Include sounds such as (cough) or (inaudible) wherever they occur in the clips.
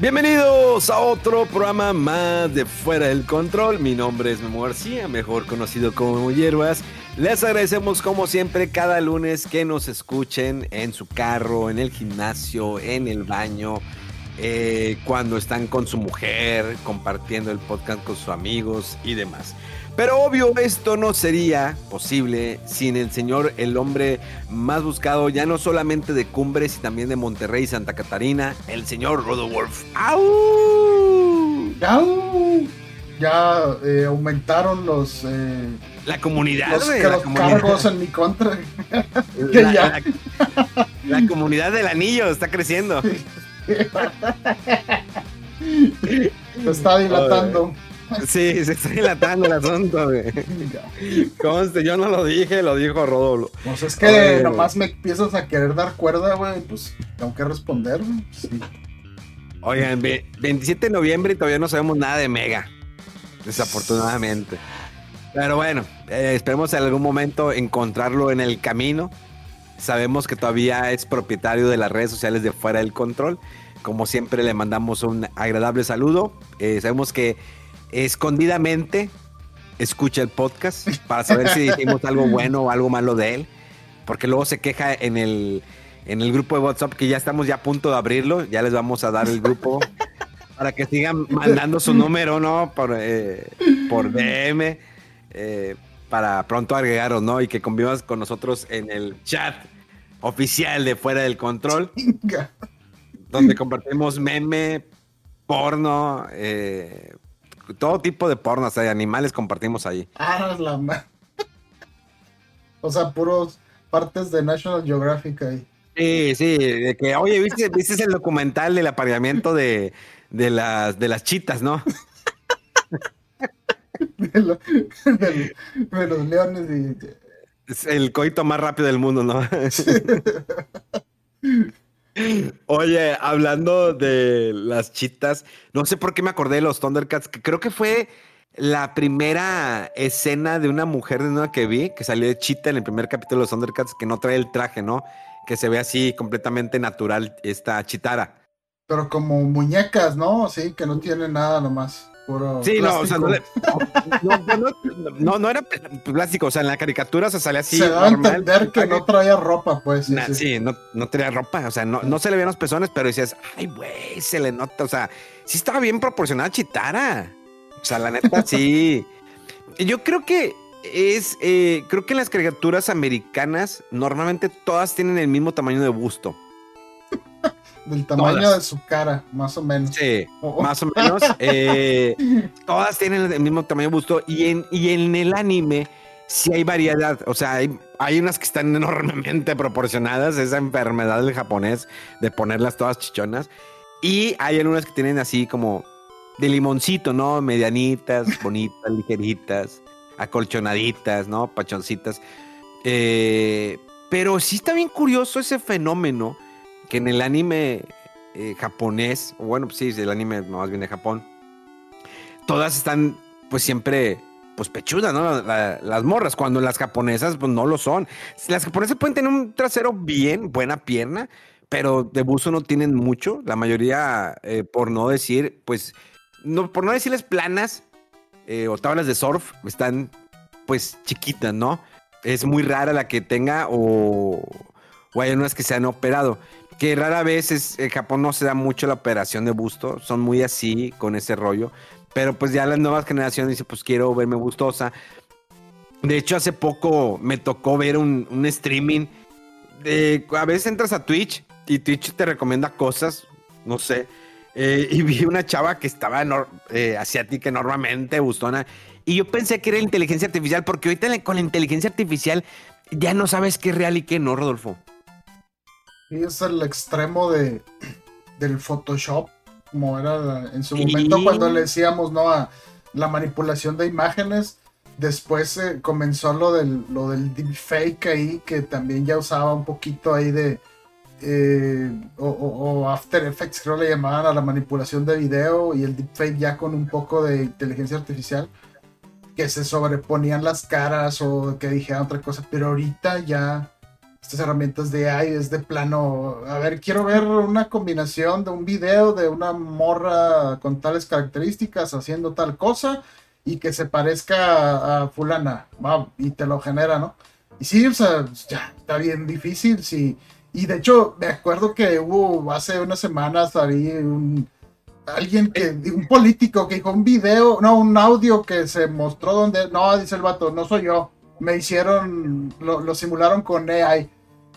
Bienvenidos a otro programa más de Fuera del Control. Mi nombre es Memo García, mejor conocido como Hierbas. Les agradecemos como siempre cada lunes que nos escuchen en su carro, en el gimnasio, en el baño, eh, cuando están con su mujer, compartiendo el podcast con sus amigos y demás. Pero obvio, esto no sería posible sin el señor, el hombre más buscado, ya no solamente de Cumbres, y también de Monterrey y Santa Catarina, el señor Rodolfo. ¡Au! ¡Au! Ya eh, aumentaron los. Eh, la comunidad, los, güey, que la los comunidad. cargos en mi contra. (laughs) que La, ya. la- la comunidad del anillo está creciendo. (laughs) Se está dilatando. Sí, se está dilatando el asunto, güey. Conste, yo no lo dije, lo dijo Rodolfo. Pues es que Ay, nomás me empiezas a querer dar cuerda, güey. Pues tengo que responder, güey. Sí. Oigan, ve- 27 de noviembre y todavía no sabemos nada de Mega. Desafortunadamente. Pero bueno, eh, esperemos en algún momento encontrarlo en el camino. Sabemos que todavía es propietario de las redes sociales de Fuera del Control. Como siempre, le mandamos un agradable saludo. Eh, sabemos que escondidamente escucha el podcast para saber si dijimos algo bueno o algo malo de él. Porque luego se queja en el, en el grupo de WhatsApp que ya estamos ya a punto de abrirlo. Ya les vamos a dar el grupo para que sigan mandando su número, ¿no? Por, eh, por DM. eh, para pronto agregaros, ¿no? Y que convivas con nosotros en el chat oficial de Fuera del Control, donde compartimos meme, porno, eh, todo tipo de porno, hasta de animales compartimos ahí. (laughs) Ah, la ma- O sea, puros partes de National Geographic ahí. Sí, sí, de que, oye, ¿viste, viste el documental del apareamiento de, de, las, de las chitas, no? (laughs) De, lo- de- de los leones y. Es el coito más rápido del mundo, ¿no? (laughs) Oye, hablando de las chitas, no sé por qué me acordé de los Thundercats, que creo que fue la primera escena de una mujer de nueva que vi, que salió de chita en el primer capítulo de los Thundercats, que no trae el traje, ¿no? Que se ve así completamente natural esta chitara. Pero como muñecas, ¿no? Sí, que no tienen nada nomás. Puro Sí, no, o sea, no, le- (laughs) no, no, no, no era plástico, o sea, en la caricatura se salía así. Se da a normal. entender que no traía ropa, pues. Sí, Nah, sí. sí, no, no tenía ropa, o sea, no, no se le veían los pezones, pero decías, ay, güey, se le nota, o sea, sí estaba bien proporcionada Chitara. O sea, la neta, sí. (laughs) Yo creo que es, eh, creo que en las caricaturas americanas normalmente todas tienen el mismo tamaño de busto. (laughs) Del tamaño Todas. de su cara, más o menos. Sí, Oh. más o menos. (laughs) eh, todas tienen el mismo tamaño de busto y en, y en el anime sí hay variedad. O sea, hay, hay unas que están (laughs) enormemente proporcionadas, esa enfermedad del japonés de ponerlas todas chichonas. Y hay algunas que tienen así como de limoncito, ¿no? Medianitas, (laughs) bonitas, ligeritas, acolchonaditas, ¿no? Pachoncitas. Eh, pero sí está bien curioso ese fenómeno que en el anime eh, japonés, bueno, pues sí, el anime más bien de Japón, todas están pues siempre pues pechudas, ¿no? La- la- las morras, cuando las japonesas pues no lo son. Las japonesas pueden tener un trasero bien, buena pierna, pero de buzo no tienen mucho. La mayoría, eh, por no decir, pues, no, por no decirles planas eh, o tablas de surf, están pues chiquitas, ¿no? Es muy rara la que tenga o, o hay unas que se han operado. Que rara vez es, en Japón no se da mucho la operación de busto, son muy así con ese rollo. Pero pues ya las nuevas generaciones dicen, pues quiero verme bustosa. De hecho, hace poco me tocó ver un, un streaming. A veces entras a Twitch y Twitch te recomienda cosas, no sé. eh, (laughs) y vi una chava que estaba eh, asiática enormemente, bustona. Y yo pensé que era inteligencia artificial, porque ahorita con la inteligencia artificial ya no sabes qué es real y qué no, Rodolfo. Y es el extremo de, del Photoshop, como era la- en su Sí. momento cuando le decíamos, ¿no? A la manipulación de imágenes. Después eh, comenzó lo del, lo del deepfake ahí, que también ya usaba un poquito ahí de... eh, o, o- o After Effects creo le llamaban a la manipulación de video y el deepfake ya con un poco de inteligencia artificial que se sobreponían las caras o que dijeran otra cosa, pero ahorita ya estas herramientas de AI es de plano, a ver, quiero ver una combinación de un video de una morra con tales características haciendo tal cosa y que se parezca a, fulana, va, y te lo genera, ¿no? Y sí, o sea, ya está bien difícil, sí. Y de hecho, me acuerdo que hubo hace unas semanas ahí un alguien que, un político que dijo un video, no, un audio que se mostró donde, no, dice el vato, no soy yo, me hicieron, lo, lo simularon con AI.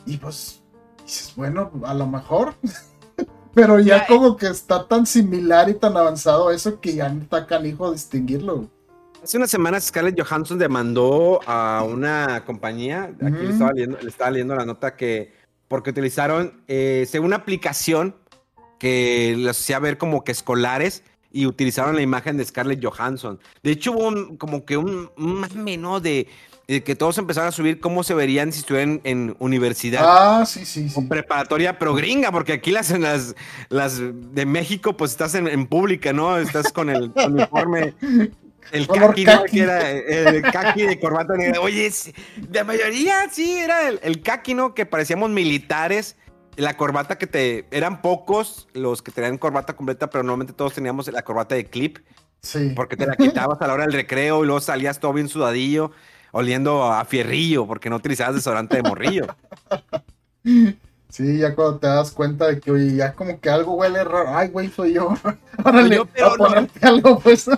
Y pues, dices, bueno, a lo mejor. (laughs) Pero ya Ya, como que está tan similar y tan avanzado eso que ya no está canijo distinguirlo. Hace unas semanas Scarlett Johansson demandó a una compañía, aquí le, estaba leyendo, le estaba leyendo la nota que porque utilizaron, eh, según una aplicación que los hacía ver como que escolares y utilizaron la imagen de Scarlett Johansson. De hecho hubo un- como que un, un mame, ¿no? De, de que todos empezaron a subir cómo se verían si estuvieran en universidad. Ah, sí, sí, sí. O preparatoria, pero gringa, porque aquí las, las, las de México, pues estás en, en pública, ¿no? Estás con el (laughs) uniforme, el kaki, ¿no? Que era el kaki de corbata negra. Oye, de mayoría sí, era el, el kaki, ¿no? Que parecíamos militares. La corbata que te... Eran pocos los que tenían corbata completa, pero normalmente todos teníamos la corbata de clip, Sí. porque te la quitabas a la hora del recreo y luego salías todo bien sudadillo, oliendo a fierrillo, porque no utilizabas desodorante de morrillo. Sí, ya cuando te das cuenta de que, oye, ya como que algo huele raro. Ay, güey, soy yo. (laughs) Órale, yo, pero a ponerte algo, pues.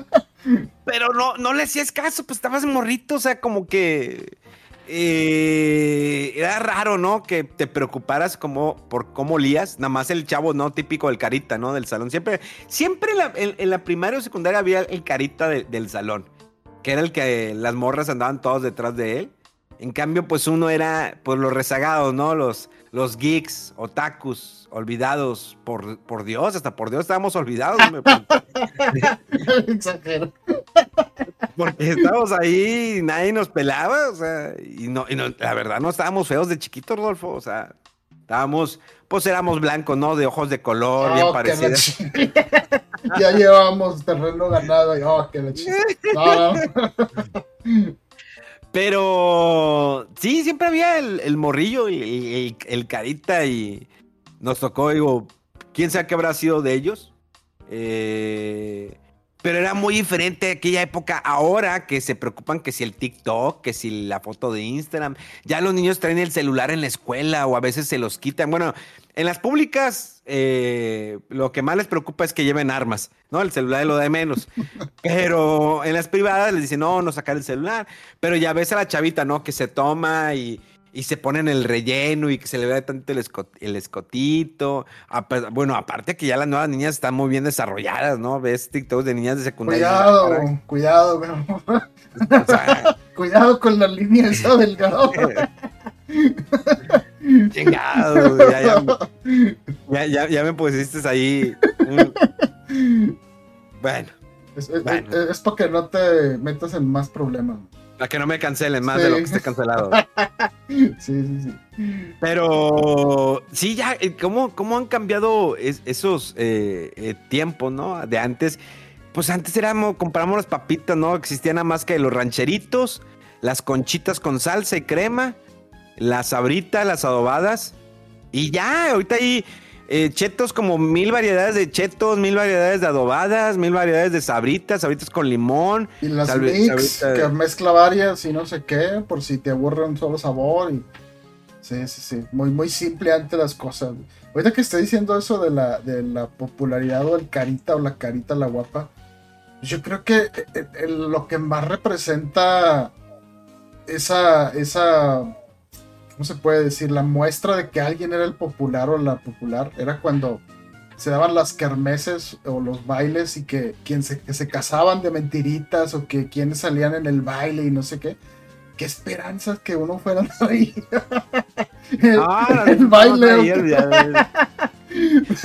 Pero no, no le hacías caso, pues estabas morrito, o sea, como que eh, era raro, ¿no? Que te preocuparas como por cómo olías, nada más el chavo, ¿no? Típico del carita, ¿no? Del salón. Siempre, siempre en la, en- en la primaria o secundaria había el carita de- del salón, que era el que las morras andaban todos detrás de él. En cambio, pues uno era, pues los rezagados, ¿no? Los, los geeks, otakus, olvidados por, por Dios, hasta por Dios estábamos olvidados. me- (laughs) Exagero. Porque estábamos ahí y nadie nos pelaba, o sea, y no, y no- la verdad no estábamos feos de chiquitos, Rodolfo, o sea, estábamos, pues éramos blancos, ¿no? De ojos de color, bien Oh, la parecidos. (laughs) ya llevamos terreno ganado. Y, oh, ch- No. Pero sí, siempre había el, morrillo y el carita y nos tocó, digo, quién sabe qué habrá sido de ellos. Eh, pero era muy diferente aquella época. Ahora que se preocupan que si el TikTok, que si la foto de Instagram. Ya los niños traen el celular en la escuela o a veces se los quitan. Bueno, en las públicas eh, lo que más les preocupa es que lleven armas, ¿no? El celular lo de menos. (laughs) Pero en las privadas les dicen, no, no sacar el celular. Pero ya ves a la chavita, ¿no? Que se toma y, y se pone en el relleno y que se le ve tanto el, esco- el escotito. Bueno, aparte que ya las nuevas niñas están muy bien desarrolladas, ¿no? Ves TikToks de niñas de secundaria. Cuidado, cuidado, o sea, (laughs) Cuidado con la línea esa del (laughs) gado. (laughs) chingado, ya, ya, ya, ya- ya me pusiste ahí. un- Bueno, Es, es- Bueno. es- es para que no te metas en más problemas. para que no me cancelen más Sí. de lo que esté cancelado. (laughs) Sí, sí, sí. Pero sí, ya, eh, ¿cómo, cómo han cambiado es- esos eh, eh, tiempos, ¿no? De antes. Pues antes éramos, compramos las papitas, ¿no? Existían nada más que los rancheritos, las conchitas con salsa y crema, las sabritas, las adobadas. Y ya, ahorita hay eh, chetos como mil variedades de chetos, mil variedades de adobadas, mil variedades de sabritas, sabritas con limón. Y las mix, que mezcla varias y no sé qué, por si te aburre un solo sabor. Y... Sí, sí, sí. Muy, muy simple ante las cosas. Ahorita que estoy diciendo eso de la, de la popularidad o el carita o la carita la guapa, yo creo que eh, eh, lo que más representa esa, esa, ¿cómo se puede decir? La muestra de que alguien era el popular o la popular era cuando se daban las kermeses o los bailes y que, quien se, que se casaban de mentiritas o que quienes salían en el baile y no sé qué. Qué esperanzas que uno fuera (laughs) ahí. el, Ah, el baile.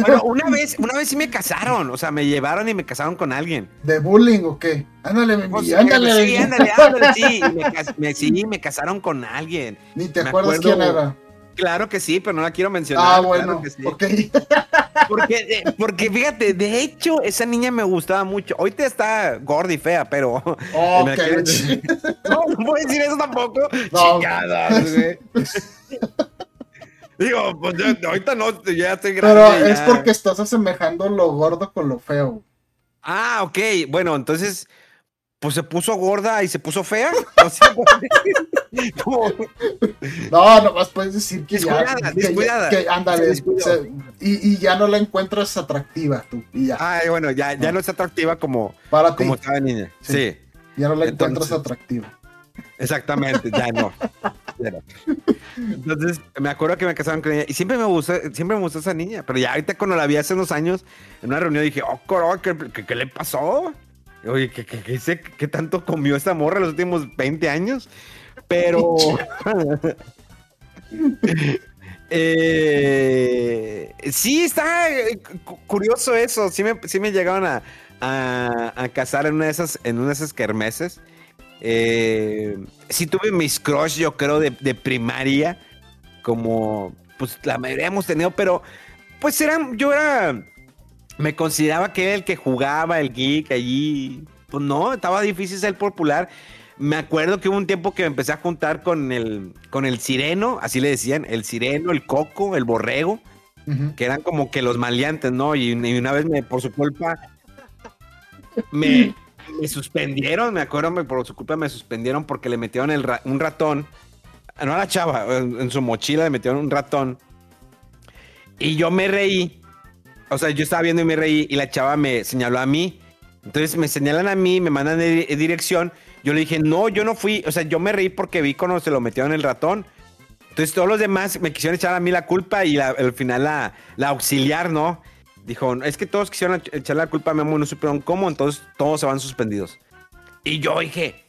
Bueno, una vez, una vez sí me casaron, o sea, me llevaron y me casaron con alguien. ¿De bullying o qué? Ándale, mi Pues, ándale. sí, ándale, ándale, sí, me, sí, me casaron con alguien. Ni te Me acuerdas acuerdo- quién era. Claro que sí, pero no la quiero mencionar. Ah, claro bueno, que sí. ok. Porque, eh, porque fíjate, de hecho, esa niña me gustaba mucho. Ahorita está gorda y fea, pero. (laughs) Ch- (laughs) No, no puedo decir eso tampoco. No. Chingadas, (laughs) güey. Digo, pues ahorita no, ya estoy Pero grande. es ya. porque estás asemejando lo gordo con lo feo. Ah, ok. Bueno, entonces, pues se puso gorda y se puso fea. O sea, (laughs) como- (laughs) No, nomás puedes decir que ya. Descuidada, que- descuidada. que- ándale, Se y, y ya no la encuentras atractiva tú. Y ya. Ay, bueno, ya, ya no es atractiva como, para ti. como estaba niña. Sí. sí. Ya no la Entonces- encuentras atractiva. Exactamente, ya no. (laughs) Entonces, me acuerdo que me casaron con ella y siempre me gustó, siempre me gustó esa niña, pero ya ahorita cuando la vi hace unos años en una reunión dije, oh, coro, ¿qué, qué, qué le pasó? Oye, ¿qué, qué, qué, tanto comió esta morra los últimos 20 años? Pero... (laughs) (laughs) Eh, sí, está eh, cu- curioso eso. Sí me, sí me llegaron a, a, a casar en una de esas, en una de esas kermeses. Eh, sí tuve mis crush, yo creo, de, de primaria, como pues la mayoría hemos tenido, pero pues eran, yo era, me consideraba que era el que jugaba, el geek allí. Pues no, estaba difícil ser popular. Me acuerdo que hubo un tiempo que me empecé a juntar con el, con el sireno, así le decían, el sireno, el coco, el borrego, que eran como que los maleantes, ¿no? Y, y una vez me, por su culpa, me, (laughs) me suspendieron, me acuerdo, por su culpa me suspendieron porque le metieron el un ratón, no a la chava, en, su mochila le metieron un ratón. Y yo me reí, o sea, yo estaba viendo y me reí y la chava me señaló a mí. Entonces me señalan a mí, me mandan dirección. Yo le dije, no, yo no fui. O sea, yo me reí porque vi cuando se lo metieron el ratón. Entonces todos los demás me quisieron echar a mí la culpa y al final la, la auxiliar, ¿no? Dijo, es que todos quisieron ech- echar la culpa a Memo y no supieron cómo, entonces todos se van suspendidos. Y yo dije,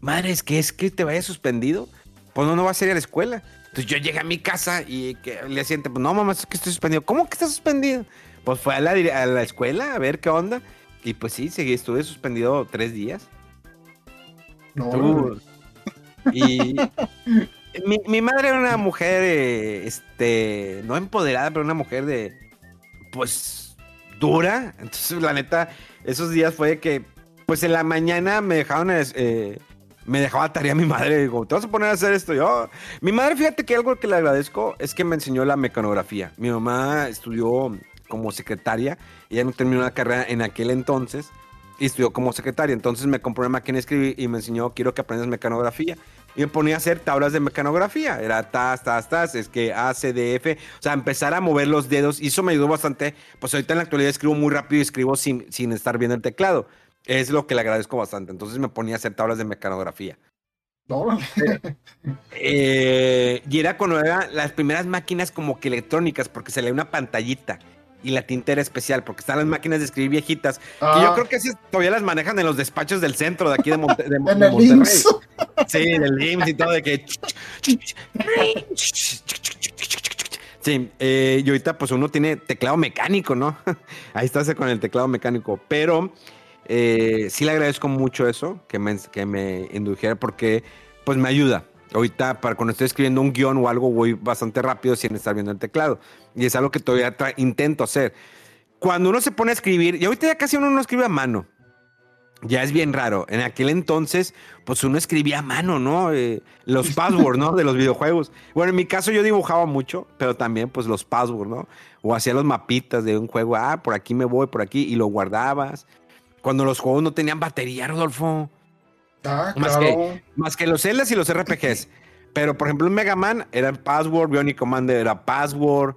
madre, es que es que te vayas suspendido. Pues no, no vas a ir a la escuela. Entonces yo llegué a mi casa y que le siente, pues no, mamá, es que estoy suspendido. ¿Cómo que estás suspendido? Pues fue a la, a la escuela a ver qué onda. Y pues sí, seguí, estuve suspendido tres días. No, Tú- Y mi, mi madre era una mujer, este, no empoderada, pero una mujer de, pues, dura. Entonces, la neta, esos días fue que, pues, en la mañana me dejaron, eh, me dejaba tarea mi madre. Digo, ¿te vas a poner a hacer esto? Yo, mi madre, fíjate que algo que le agradezco es que me enseñó la mecanografía. Mi mamá estudió como secretaria, ella no terminó la carrera en aquel entonces y estudió como secretaria. Entonces me compró una máquina de escribir y me enseñó, quiero que aprendas mecanografía. Y me ponía a hacer tablas de mecanografía. Era tas, tas, tas, es que A, C, D, F. O sea, empezar a mover los dedos. Y eso me ayudó bastante. Pues ahorita en la actualidad escribo muy rápido y escribo sin, sin estar viendo el teclado. Es lo que le agradezco bastante. Entonces me ponía a hacer tablas de mecanografía. no, (laughs) Eh, y era cuando eran las primeras máquinas como que electrónicas, porque se leía una pantallita. Y la tinta era especial, porque están las máquinas de escribir viejitas. Que Ah. yo creo que esas todavía las manejan en los despachos del centro de aquí de, Monte- de- (laughs) en de el Monterrey. IMSS. Sí, del IMSS y todo, de que. Sí, eh, y ahorita pues uno tiene teclado mecánico, ¿no? (laughs) Ahí estás con el teclado mecánico, pero eh, sí le agradezco mucho eso, que me, que me indujera, porque pues me ayuda. Ahorita para cuando estoy escribiendo un guion o algo voy bastante rápido sin estar viendo el teclado. Y es algo que todavía intento hacer. Cuando uno se pone a escribir, y ahorita ya casi uno no escribe a mano, ya es bien raro. En aquel entonces, pues uno escribía a mano, ¿no? Eh, los (laughs) passwords, ¿no? De los videojuegos. Bueno, en mi caso yo dibujaba mucho, pero también pues los passwords, ¿no? O hacía los mapitas de un juego, ah, por aquí me voy, por aquí, y lo guardabas. Cuando los juegos no tenían batería, Rodolfo. Ah, Más claro. Más que los Zeldas y los RPGs. Pero, por ejemplo, en Mega Man era password, Bionic Commander era password.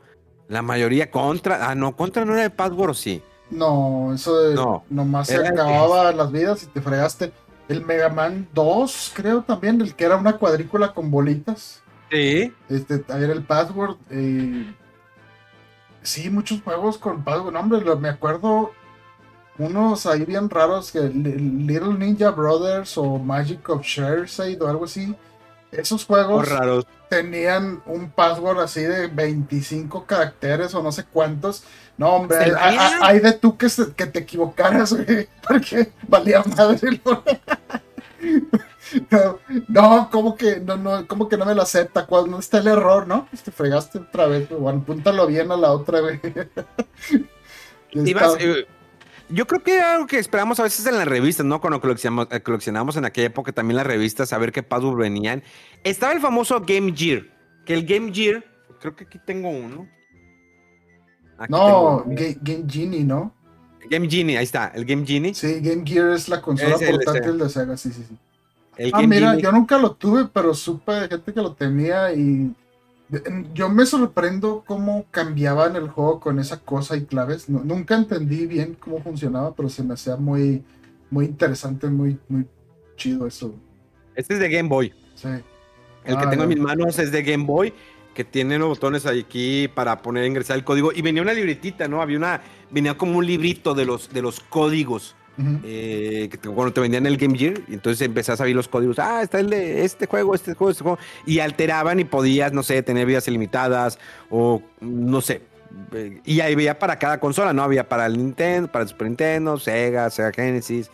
La mayoría contra. Ah, no, contra no era de password o sí. No, eso de No, nomás se acababa las vidas y te fregaste. El Mega Man 2, creo también, el que era una cuadrícula con bolitas. Sí. Este, ahí era el password. eh, sí, muchos juegos con password. No, hombre, lo- me acuerdo unos ahí bien raros que Li- Little Ninja Brothers o Magic of Share o algo así. Esos juegos raros. tenían un password así de 25 caracteres o no sé cuántos. No, hombre, ¿Se hay, de tú que, se- que te equivocaras, güey, (laughs) porque valía madre. No, (laughs) no, como que no, no, como que no me lo acepta. ¿Cuál no está el error, no? Pues te fregaste otra vez, güey. Bueno, apúntalo bien a la otra, güey. (laughs) Vas, eh, yo creo que era algo que esperamos a veces en las revistas, ¿no? Cuando coleccionamos, eh, coleccionamos en aquella época también las revistas, a ver qué password venían. Estaba el famoso Game Gear, que el Game Gear, creo que aquí tengo uno. Aquí no, tengo uno. Ga- Game Genie, ¿no? Game Genie, ahí está, el Game Genie. Sí, Game Gear es la consola Es el portátil de Sega, sí, sí, sí. El Ah, Game mira, Genie. yo nunca lo tuve, pero supe de gente que lo tenía y yo me sorprendo cómo cambiaban el juego con esa cosa y claves. Nu- nunca entendí bien cómo funcionaba, pero se me hacía muy, muy interesante, muy, muy chido eso. Este es de Game Boy. Sí. El que Ah, tengo en mis manos es de Game Boy, que tiene los botones aquí para poner ingresar el código. Y venía una libretita, ¿no? Había una, venía como un librito de los, de los códigos. Eh, que te- cuando te vendían el Game Gear, y entonces empezás a ver los códigos, ah, está el de este juego, este juego, este juego, y alteraban y podías, no sé, tener vidas ilimitadas, o no sé, eh, y ahí había para cada consola, ¿no? Había para el Nintendo, para el Super Nintendo, Sega, Sega Genesis,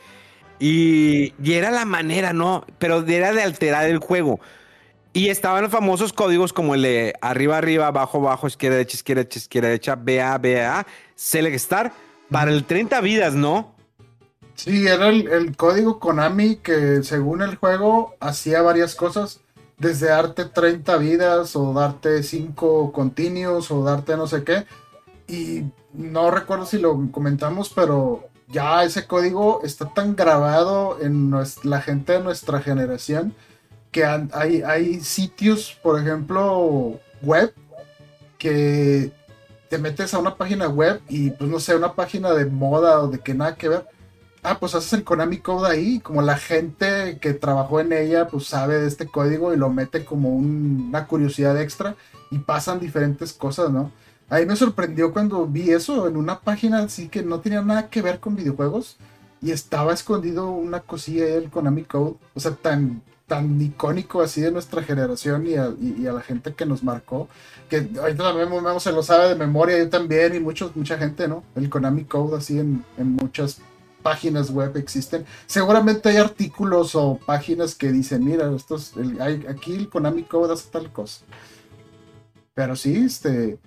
y, y era la manera, ¿no? Pero era de alterar el juego. Y estaban los famosos códigos como el de arriba, arriba, abajo, abajo, izquierda, derecha, izquierda, derecha, izquierda, derecha, BA, BA, Select Star, para el 30 vidas, ¿no? Sí, era el, el código Konami que según el juego hacía varias cosas, desde darte 30 vidas o darte 5 continuos o darte no sé qué. Y no recuerdo si lo comentamos, pero ya ese código está tan grabado en la gente de nuestra generación que hay, hay sitios, por ejemplo, web, que te metes a una página web y pues no sé, una página de moda o de que nada que ver. Ah, pues haces el Konami Code ahí, como la gente que trabajó en ella, pues sabe de este código y lo mete como un- una curiosidad extra y pasan diferentes cosas, ¿no? A mí me sorprendió cuando vi eso en una página así que no tenía nada que ver con videojuegos y estaba escondido una cosilla del Konami Code, o sea, tan, tan icónico así de nuestra generación y a, la gente que nos marcó, que ahorita también se lo sabe de memoria, yo también y muchos, mucha gente, ¿no? El Konami Code así en, en muchas páginas web existen. Seguramente hay artículos o páginas que dicen, mira, estos, hay- aquí el Konami Code hace tal cosa. Pero sí, este...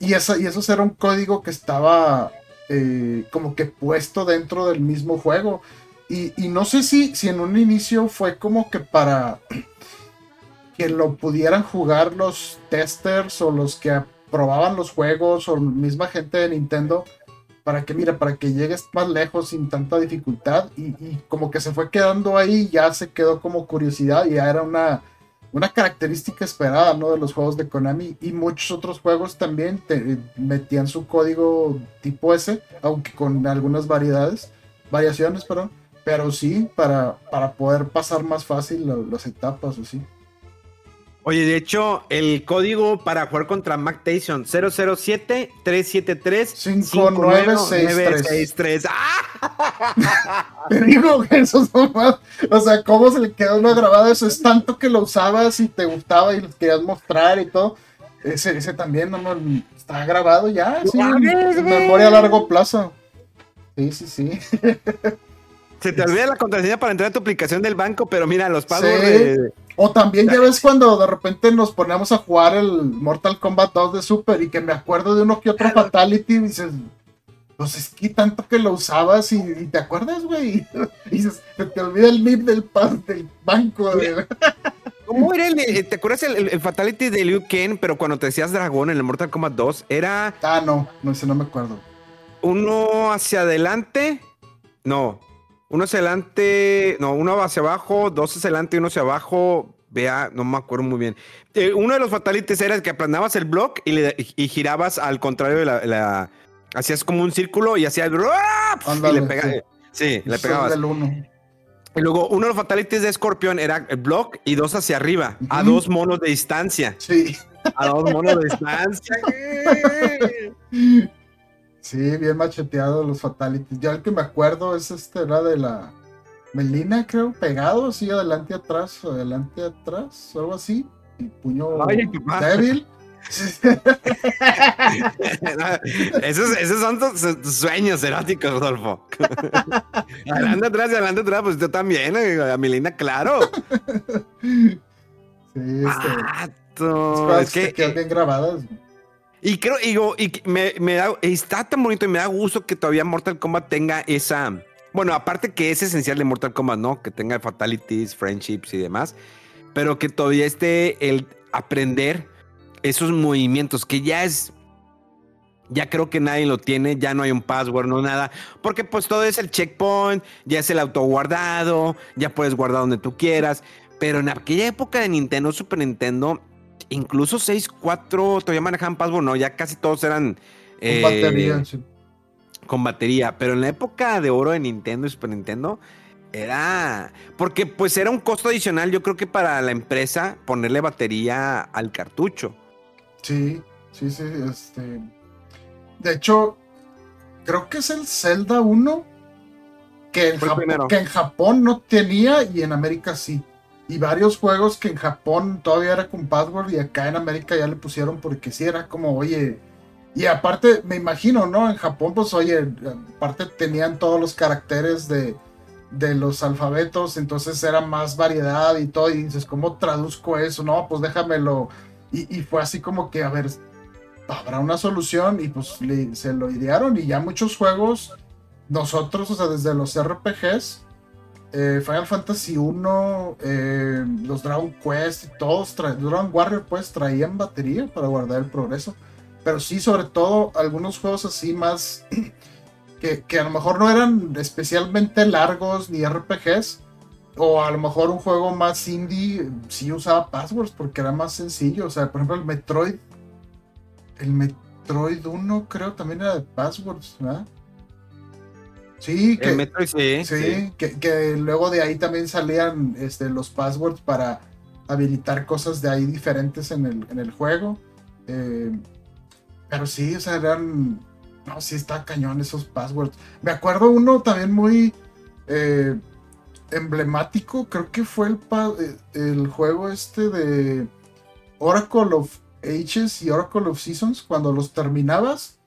Y, esa, y eso era un código que estaba eh, como que puesto dentro del mismo juego. Y, y no sé si, si en un inicio fue como que para (clears throat) que lo pudieran jugar los testers o los que probaban los juegos o misma gente de Nintendo para que, mira, para que llegues más lejos sin tanta dificultad y, como que se fue quedando ahí, ya se quedó como curiosidad y ya era una, una característica esperada, ¿no? De los juegos de Konami y muchos otros juegos también te, metían su código tipo S, aunque con algunas variedades, variaciones, perdón, pero sí, para, para poder pasar más fácil las etapas, o sí. Oye, de hecho, el código para jugar contra Mac Tyson 007-373-5963. ¡Ah! (laughs) Te digo que eso es nomás, o sea, cómo se le quedó uno grabado, eso es tanto que lo usabas y te gustaba y lo querías mostrar y todo. Ese, ese también no, no, está grabado ya, sí, en, en memoria a largo plazo. Sí, sí, sí. Se te olvida la contraseña para entrar a tu aplicación del banco, pero mira, los passwords Sí. de- O también ya ves cuando de repente nos ponemos a jugar el Mortal Kombat 2 de Super y que me acuerdo de uno que otro Fatality y dices, pues es que tanto que lo usabas y, y te acuerdas, güey. (laughs) Y dices, se te olvida el NIP del, del banco. güey. (laughs) ¿Cómo era el, eh, ¿Te acuerdas el, el- Fatality de Liu Kang, pero cuando te decías dragón en el Mortal Kombat 2? Era Ah, no, no sé, no me acuerdo. uno hacia adelante. No, uno hacia adelante. No, uno hacia abajo, dos hacia adelante y uno hacia abajo. Vea, no me acuerdo muy bien. Eh, uno de los fatalities era que aplanabas el block y, le- y girabas al contrario de la, la- Hacías como un círculo y hacías. Ándale, le pegabas. sí. Sí, le pegabas. Y luego uno de los fatalities de Scorpion era el block y dos hacia arriba, a dos monos de distancia. Sí. A dos monos de distancia. (laughs) sí, bien macheteado los fatalities. Ya el que me acuerdo es este, era de la Melina, creo, pegado así, adelante atrás, adelante atrás, algo así. Y puño débil. (laughs) esos, esos, son tus, sueños eróticos, Rodolfo. (laughs) adelante atrás, adelante atrás, pues yo también, a Melina, claro. Sí, este, es que quedan bien grabadas. Y creo, digo, y me, me da, está tan bonito y me da gusto que todavía Mortal Kombat tenga esa bueno, aparte que es esencial de Mortal Kombat, ¿no? Que tenga fatalities, friendships y demás. Pero que todavía esté el aprender esos movimientos, que ya es. Ya creo que nadie lo tiene, ya no hay un password, no nada. Porque pues todo es el checkpoint, ya es el autoguardado, ya puedes guardar donde tú quieras. Pero en aquella época de Nintendo, Super Nintendo, incluso 6, 4 todavía manejaban password, no, ya casi todos eran. Eh, batería, sí con batería, pero en la época de oro de Nintendo y Super Nintendo era porque pues era un costo adicional, yo creo que para la empresa ponerle batería al cartucho. Sí, sí, sí, este de hecho creo que es el Zelda 1 que en, Japón, que en Japón no tenía y en América sí. Y varios juegos que en Japón todavía era con password y acá en América ya le pusieron porque sí era como, oye, y aparte, me imagino, ¿no? En Japón, pues oye, aparte tenían todos los caracteres de, los alfabetos, entonces era más variedad y todo. Y dices, ¿cómo traduzco eso? No, pues déjamelo. Y, fue así como que, a ver, habrá una solución. Y pues se lo idearon. Y ya muchos juegos, nosotros, o sea, desde los RPGs, eh, Final Fantasy 1, eh, los Dragon Quest y todos, Dragon Warrior, pues traían batería para guardar el progreso. Pero sí, sobre todo, algunos juegos así más. (clears throat) Que, a lo mejor no eran especialmente largos ni RPGs. O a lo mejor un juego más indie sí usaba passwords porque era más sencillo. O sea, por ejemplo, el Metroid. El Metroid 1 creo también era de passwords, ¿verdad? Sí, que, el Metroid, sí, sí, Que, luego de ahí también salían este, los passwords para habilitar cosas de ahí diferentes en el, en el juego. Eh, pero sí, o sea, eran. No, sí, está cañón esos passwords. Me acuerdo uno también muy eh, emblemático. Creo que fue el, eh, el juego este de Oracle of Ages y Oracle of Seasons. Cuando los terminabas,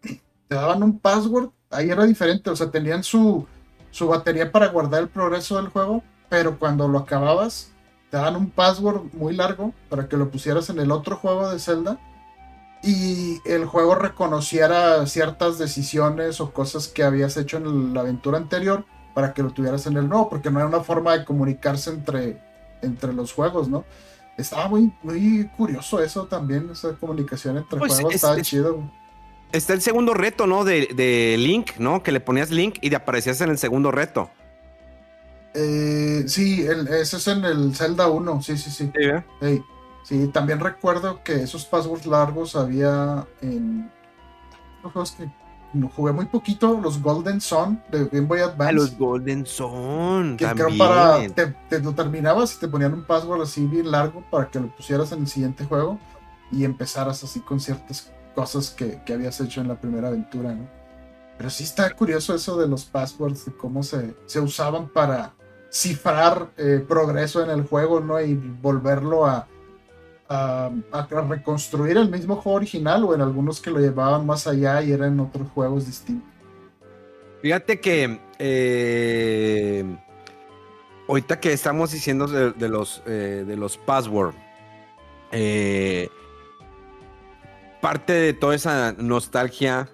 te daban un password. Ahí era diferente, o sea, tenían su, su batería para guardar el progreso del juego. Pero cuando lo acababas, te daban un password muy largo para que lo pusieras en el otro juego de Zelda y el juego reconociera ciertas decisiones o cosas que habías hecho en la aventura anterior para que lo tuvieras en el nuevo, porque no era una forma de comunicarse entre, entre los juegos, ¿no? Estaba muy, muy curioso eso también, esa comunicación entre pues juegos, estaba chido. Está el segundo reto, ¿no? De, Link, ¿no? Que le ponías Link y te aparecías en el segundo reto. Eh, sí, ese es en el Zelda 1, sí, sí, sí. Sí, Sí, también recuerdo que esos passwords largos había en los juegos que no jugué muy poquito, los Golden Sun de Game Boy Advance. Ah, los Golden Sun. Que también. para. Te, lo terminabas y te ponían un password así bien largo para que lo pusieras en el siguiente juego y empezaras así con ciertas cosas que, que habías hecho en la primera aventura, ¿no? Pero sí está curioso eso de los passwords, de cómo se, se usaban para cifrar eh, progreso en el juego, ¿no? Y volverlo a a, reconstruir el mismo juego original o en algunos que lo llevaban más allá y eran otros juegos distintos. Fíjate que eh, ahorita que estamos diciendo de, los eh, de los password, eh, parte de toda esa nostalgia,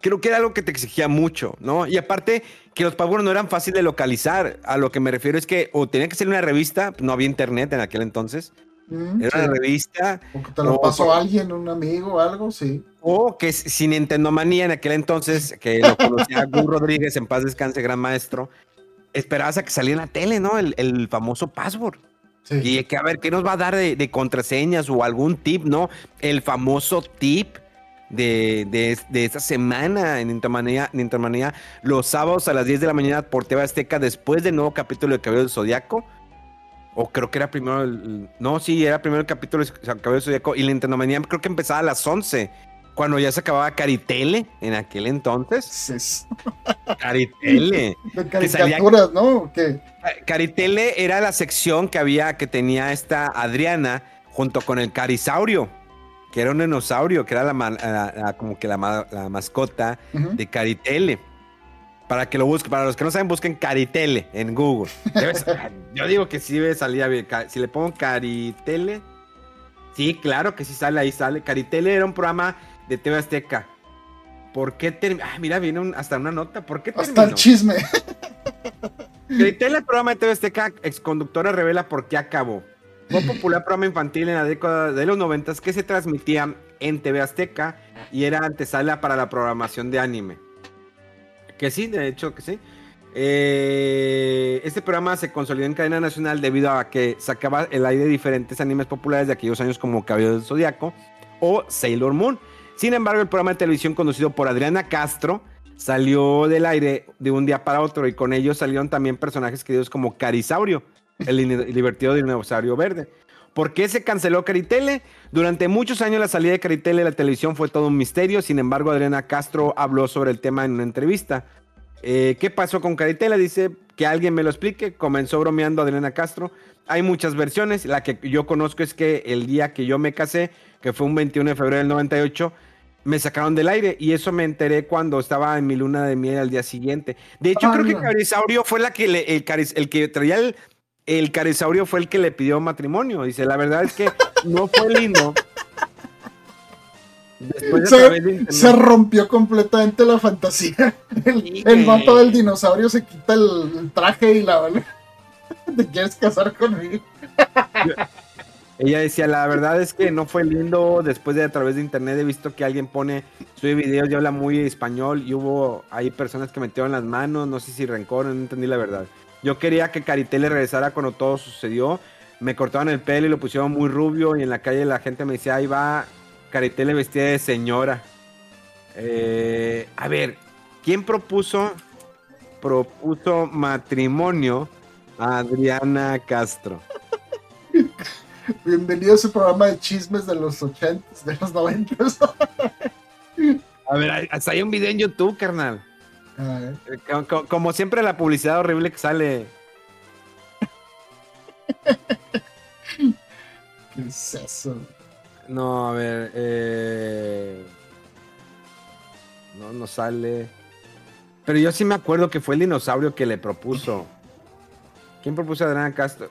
creo que era algo que te exigía mucho, ¿no? Y aparte que los passwords no eran fáciles de localizar. A lo que me refiero es que o tenía que ser una revista, no había internet en aquel entonces, era una revista. O que te lo pasó alguien, un amigo, algo, sí. O que sin Manía en aquel entonces, que lo conocía (laughs) Gus Rodríguez, en paz descanse, gran maestro, esperabas a que saliera en la tele, ¿no? El, famoso password. Y que a ver, ¿qué nos va a dar de, contraseñas o algún tip, ¿no? El famoso tip de, de, de esta semana en Intermanía, en los sábados a las 10 de la mañana por TV Azteca, después del nuevo capítulo de Cabello del Zodiaco. O creo que era primero el. No, sí, era primero el capítulo de Cabello del Zodiaco. Y la Intermanía creo que empezaba a las 11 cuando ya se acababa Caritele en aquel entonces. Caritele. (laughs) De caricaturas, ¿no? ¿Qué? Caritele era la sección que había, que tenía esta Adriana junto con el Carisaurio, que era un dinosaurio, que era la, ma- la- la- como que la, ma- la mascota de Caritele. Para que lo busquen, para los que no saben, busquen Caritele en Google. (laughs) Yo digo que sí salir bien. Si le pongo Caritele, sí, claro que sí sale, ahí sale. Caritele era un programa de TV Azteca. ¿Por qué terminó? Ah, mira, viene un- hasta una nota. ¿Por qué Hasta terminó? el chisme. (laughs) Caritele, el programa de TV Azteca, exconductora revela por qué acabó. Fue un popular programa infantil en la década de los noventas que se transmitía en TV Azteca y era antesala para la programación de anime. Que sí, de hecho que sí. Eh, este programa se consolidó en cadena nacional debido a que sacaba el aire diferentes animes populares de aquellos años como Cabello del Zodiaco o Sailor Moon. Sin embargo, el programa de televisión conducido por Adriana Castro salió del aire de un día para otro y con ellos salieron también personajes queridos como Carisaurio, el divertido dinosaurio verde. ¿Por qué se canceló Caritele? Durante muchos años la salida de Caritele de la televisión fue todo un misterio, sin embargo Adriana Castro habló sobre el tema en una entrevista. Eh, ¿Qué pasó con Caritele? Dice que alguien me lo explique. Comenzó bromeando Adriana Castro. Hay muchas versiones. La que yo conozco es que el día que yo me casé, que fue un 21 de febrero del 98, me sacaron del aire y eso me enteré cuando estaba en mi luna de miel al día siguiente. De hecho, creo que no. Carisaurio fue la que le- el, que traía el, el Carisaurio fue el que le pidió matrimonio. Dice, la verdad es que no fue lindo. Después de Se, de rompió completamente la fantasía. El, Sí, el vato del dinosaurio se quita el, el traje y la (laughs) ¿Te quieres casar conmigo? Ella decía, la verdad es que no fue lindo. Después de a través de internet he visto que alguien pone, sube videos y habla muy español y hubo ahí personas que metieron las manos, no sé si rencor, no entendí la verdad. Yo quería que Caritele regresara cuando todo sucedió. Me cortaban el pelo y lo pusieron muy rubio y en la calle la gente me decía, ahí va Caritele vestida de señora. Eh, a ver, ¿quién propuso, propuso matrimonio a Adriana Castro? (laughs) Bienvenido a ese programa de chismes de los 80 de los 90 (laughs) A ver, hasta hay un video en YouTube, carnal. A ver. Eh, co- co- Como siempre, la publicidad horrible que sale. (laughs) ¿Qué es eso? No, a ver. eh, No, no sale. Pero yo sí me acuerdo que fue el dinosaurio que le propuso. ¿Quién propuso a Adriana Castro?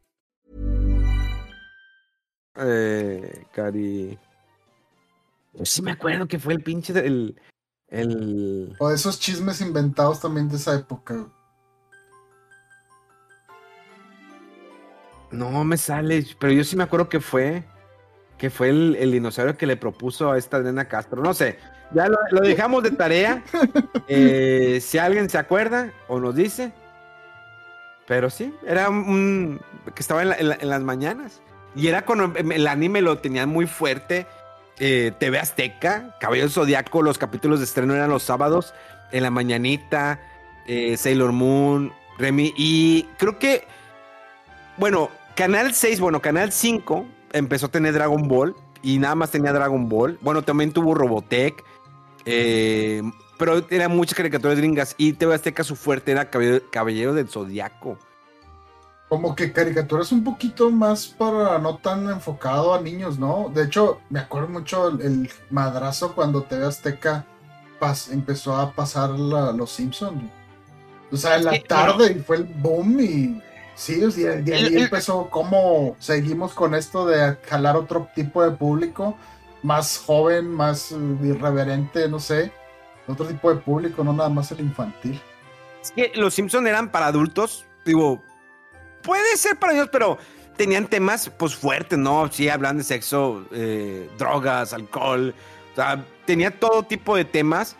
Eh, Cari. Yo sí me acuerdo que fue el pinche del. El. O esos chismes inventados también de esa época. No me sale, pero yo sí me acuerdo que fue. Que fue el, el dinosaurio que le propuso a esta Adriana Castro. No sé, ya lo, lo dejamos de tarea. (laughs) Eh, si alguien se acuerda o nos dice. Pero sí, era un. un- que estaba en, la- en la- en las mañanas. Y era cuando el anime lo tenían muy fuerte. eh, TV Azteca, Cabello del Zodiaco, los capítulos de estreno eran los sábados, en la mañanita, eh, Sailor Moon, Remy. Y creo que. Bueno, Canal 6, bueno, Canal 5 empezó a tener Dragon Ball y nada más tenía Dragon Ball. Bueno, también tuvo Robotech, eh, pero eran muchas caricaturas gringas y TV Azteca su fuerte era Caballero, Caballero del Zodiaco. Como que caricaturas un poquito más para no tan enfocado a niños, ¿no? De hecho, me acuerdo mucho el, el madrazo cuando TV Azteca pas- empezó a pasar la- los Simpsons. O sea, en la tarde y fue el boom y sí, o sea, de ahí empezó cómo seguimos con esto de jalar otro tipo de público más joven, más uh, irreverente, no sé. Otro tipo de público, no nada más el infantil. Es que los Simpson eran para adultos, digo, puede ser para niños, pero tenían temas pues fuertes, ¿no? Sí, hablan de sexo, eh, drogas, alcohol, o sea, tenía todo tipo de temas.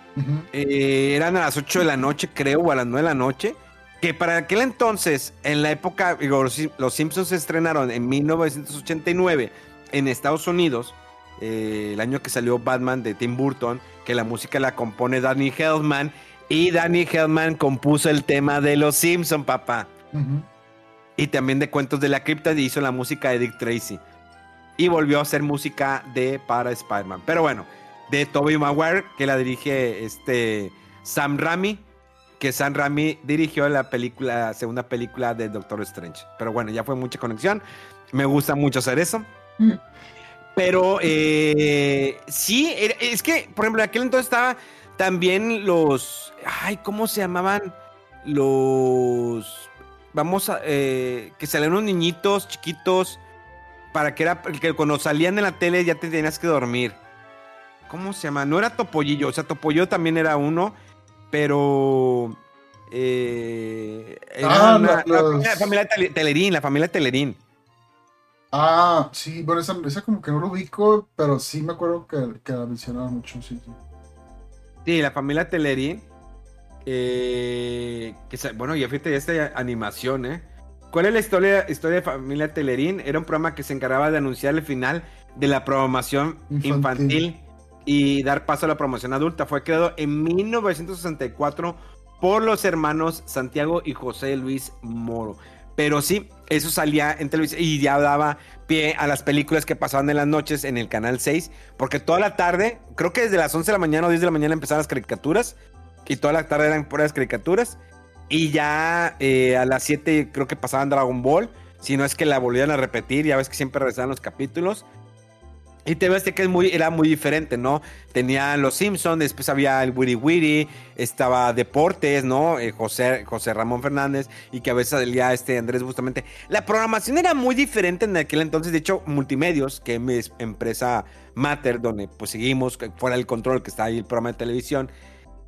Eh, eran a las 8 de la noche, creo, o a las 9 de la noche. Que para aquel entonces, en la época, digo, los, Simpsons se estrenaron en 1989 en Estados Unidos, eh, el año que salió Batman de Tim Burton, que la música la compone Danny Hellman, y Danny Hellman compuso el tema de Los Simpsons, papá. Y también de Cuentos de la Cripta y hizo la música de Dick Tracy. Y volvió a hacer música de para Spider-Man. Pero bueno, de Tobey Maguire, que la dirige este Sam Raimi, que Sam Raimi dirigió la película, segunda película de Doctor Strange. Pero bueno, ya fue mucha conexión. Me gusta mucho hacer eso. Mm. Pero eh, sí, es que, por ejemplo, en aquel entonces estaba también los. Ay, ¿cómo se llamaban? Los. Vamos a. Eh, que salían unos niñitos chiquitos. Para que era. Que cuando salían de la tele ya te tenías que dormir. ¿Cómo se llama? No era Topollillo. O sea, Topollillo también era uno. Pero. Eh, ah, la, familia Telerín, la familia Telerín. Ah, sí, bueno, esa, como que no lo ubico, pero sí me acuerdo que, que la mencionaba mucho, sí, sí. Sí, la familia Telerín. Eh, que, bueno, ya fíjate, esta animación, ¿eh? ¿Cuál es la historia, historia de Familia Telerín? Era un programa que se encargaba de anunciar el final de la programación infantil y dar paso a la promoción adulta. Fue creado en 1964 por los hermanos Santiago y José Luis Moro. Pero sí, eso salía en televisión y ya daba pie a las películas que pasaban en las noches en el canal 6, porque toda la tarde, creo que desde las 11 de la mañana o 10 de la mañana empezaban las caricaturas y toda la tarde eran puras caricaturas y ya eh, a las 7 creo que pasaban Dragon Ball, si no es que la volvían a repetir, ya ves que siempre regresaban los capítulos y te ves que es muy, era muy diferente, ¿no? Tenía Los Simpsons, después había el Wiri Wiri, estaba Deportes, ¿no? Eh, José, José Ramón Fernández, y que a veces salía este Andrés justamente. La programación era muy diferente en aquel entonces, de hecho, Multimedios, que es mi empresa Mater, donde pues seguimos, fuera el control que está ahí el programa de televisión,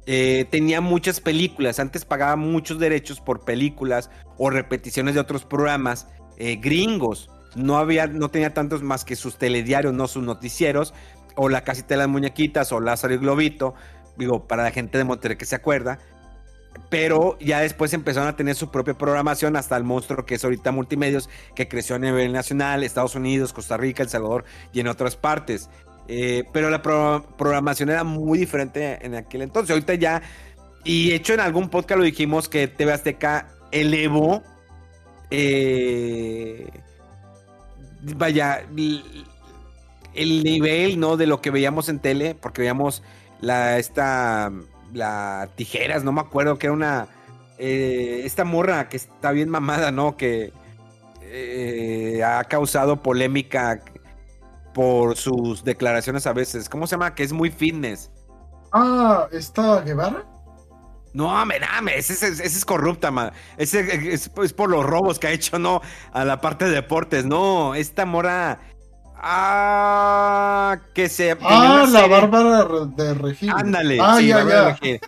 eh, tenía muchas películas. Antes pagaba muchos derechos por películas o repeticiones de otros programas eh, gringos no había, no tenía tantos más que sus telediarios, no sus noticieros, o la casita de las muñequitas, o Lázaro y Globito, digo, para la gente de Monterrey que se acuerda. Pero ya después empezaron a tener su propia programación hasta el monstruo que es ahorita Multimedios, que creció a nivel nacional, Estados Unidos, Costa Rica, El Salvador y en otras partes. Eh, pero la programación era muy diferente en aquel entonces. Ahorita ya, y hecho en algún podcast lo dijimos que TV Azteca elevó eh, vaya, el nivel, ¿no? De lo que veíamos en tele, porque veíamos la, esta, la tijeras, no me acuerdo, que era una, eh, esta morra que está bien mamada, ¿no? Que ha causado polémica por sus declaraciones a veces. ¿Cómo se llama? Que es muy fitness. Ah, ¿esta Guevara? No, me dame, ese, es corrupta, man. Ese es, por los robos que ha hecho, ¿no? A la parte de deportes. No, esta mora. Ah, que se. Ah, la Bárbara de Regina. Ándale, ah, sí, ya, ya.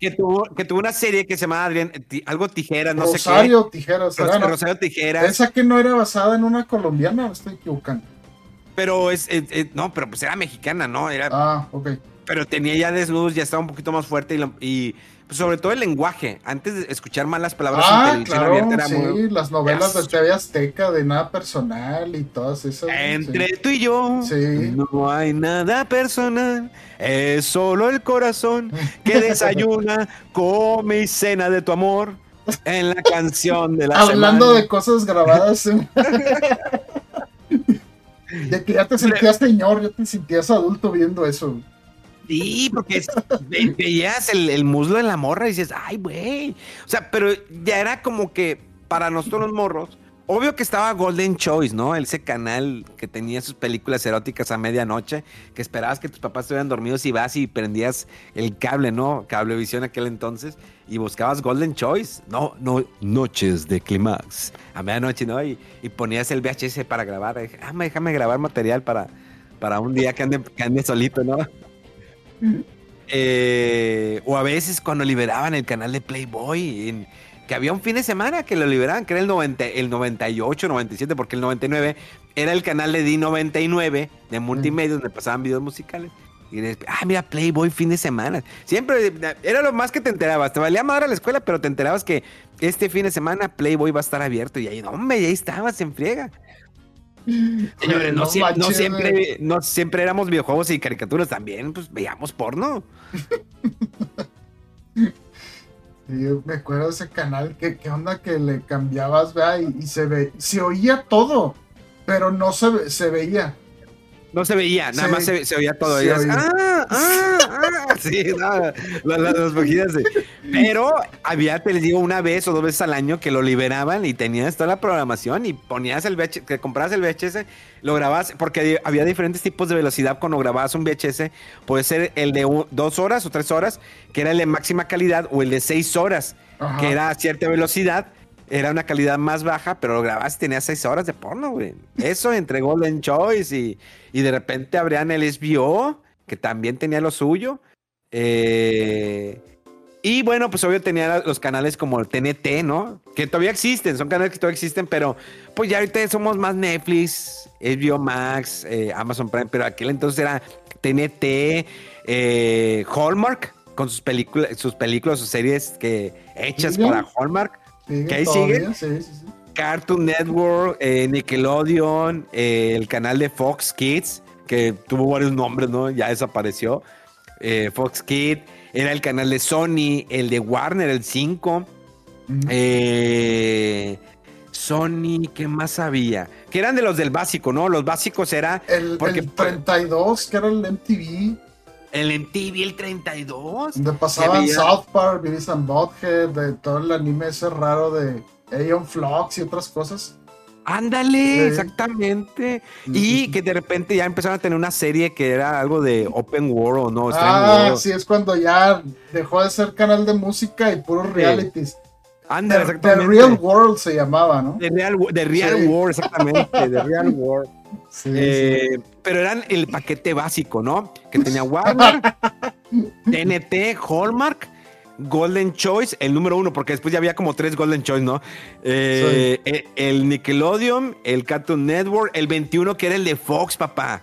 Que tuvo, que tuvo una serie que se llama Adrián, algo Tijeras, no sé qué. Rosario Tijeras. Rosario, Tijeras. Esa que no era basada en una colombiana, me estoy equivocando. Pero es, no, pero pues era mexicana, ¿no? Era, ah, ok. Pero tenía ya desnudos, ya estaba un poquito más fuerte y sobre todo el lenguaje. Antes de escuchar malas palabras ah, en televisión claro, sí, las novelas de TV Azteca de nada personal y todas esas. Entre tú y yo no hay nada personal. Es solo el corazón que (laughs) desayuna, come y cena de tu amor en la canción de la Hablando de cosas grabadas. (laughs) de que ya te sentías señor, ya te sentías adulto viendo eso. Sí, porque veías el, el, muslo de la morra y dices, ay, güey. O sea, pero ya era como que para nosotros los morros, obvio que estaba Golden Choice, ¿no? Ese canal que tenía sus películas eróticas a medianoche, que esperabas que tus papás estuvieran dormidos y vas y prendías el cable, ¿no? Cablevisión aquel entonces y buscabas Golden Choice, no, no, noches de clímax a medianoche, ¿no? Y, y, ponías el VHS para grabar. ah, déjame grabar material para para un día que ande, que ande solito, ¿no? Eh, o a veces cuando liberaban el canal de Playboy, en- que había un fin de semana que lo liberaban, que era el, 90, el 98, 97, porque el 99 era el canal de D99 de multimedia donde pasaban videos musicales. Y después, ah, mira, Playboy fin de semana. Siempre era lo más que te enterabas. Te valía madre la escuela, pero te enterabas que este fin de semana Playboy va a estar abierto. Y ahí, no, hombre, y ahí estabas en friega. Señores, no, No sie- no siempre, no siempre éramos videojuegos y caricaturas, también pues veíamos porno. (laughs) Yo me acuerdo de ese canal, que qué onda que le cambiabas, vea, y, y se ve, se oía todo, pero no se, se veía. No se veía, nada Sí. más se, se oía todo. Oía. ah, ah, ah, (laughs) sí, nada, las, las- las vejigas, sí. Pero había, te les digo, una vez o dos veces al año que lo liberaban y tenías toda la programación y ponías el VHS, que comprabas el VHS, lo grababas, porque había diferentes tipos de velocidad cuando grababas un VHS. Puede ser el de un- dos horas o tres horas, que era el de máxima calidad, o el de seis horas, Ajá. que era a cierta velocidad. Era una calidad más baja, pero lo grababas y tenías seis horas de porno, güey. Eso entre Golden Choice y, y de repente abrían el SBO, que también tenía lo suyo. Eh, y bueno, pues obvio tenía los canales como el TNT, ¿no? Que todavía existen, son canales que todavía existen, pero pues ya ahorita somos más Netflix, HBO Max, eh, Amazon Prime, pero aquel entonces era TNT, eh, Hallmark, con sus películas, sus películas, sus series que hechas ¿Siguen? para Hallmark. ¿Sigue ¿Que ahí sigue? Sí, sí, sí. Cartoon Network, eh, Nickelodeon, eh, el canal de Fox Kids, que tuvo varios nombres, ¿no? Ya desapareció. Eh, Fox Kids, era el canal de Sony, el de Warner, el 5. Ujú. Eh, Sony, ¿qué más había? Que eran de los del básico, ¿no? Los básicos era El, porque el 32, que era el MTV, el MTV, el 32. donde pasaban South Park, Beavis and Butthead, de todo el anime ese raro de Aeon Flux y otras cosas. Ándale, Sí. exactamente. Sí, Y sí, sí. que de repente ya empezaron a tener una serie que era algo de Open World, ¿no? Ah, World. sí, es cuando ya dejó de ser canal de música y puros Sí. realities. Ándale, The, The exactamente. Real World se llamaba, ¿no? The Real, Wo- The Real Sí. World, exactamente. The Real (laughs) World. Sí, Eh, Pero eran el paquete básico, ¿no? Que tenía Warner, (laughs) TNT, Hallmark, Golden Choice, el número uno, porque después ya había como tres Golden Choice, ¿no? Eh, eh, El Nickelodeon, el Cartoon Network, el 21 que era el de Fox, papá.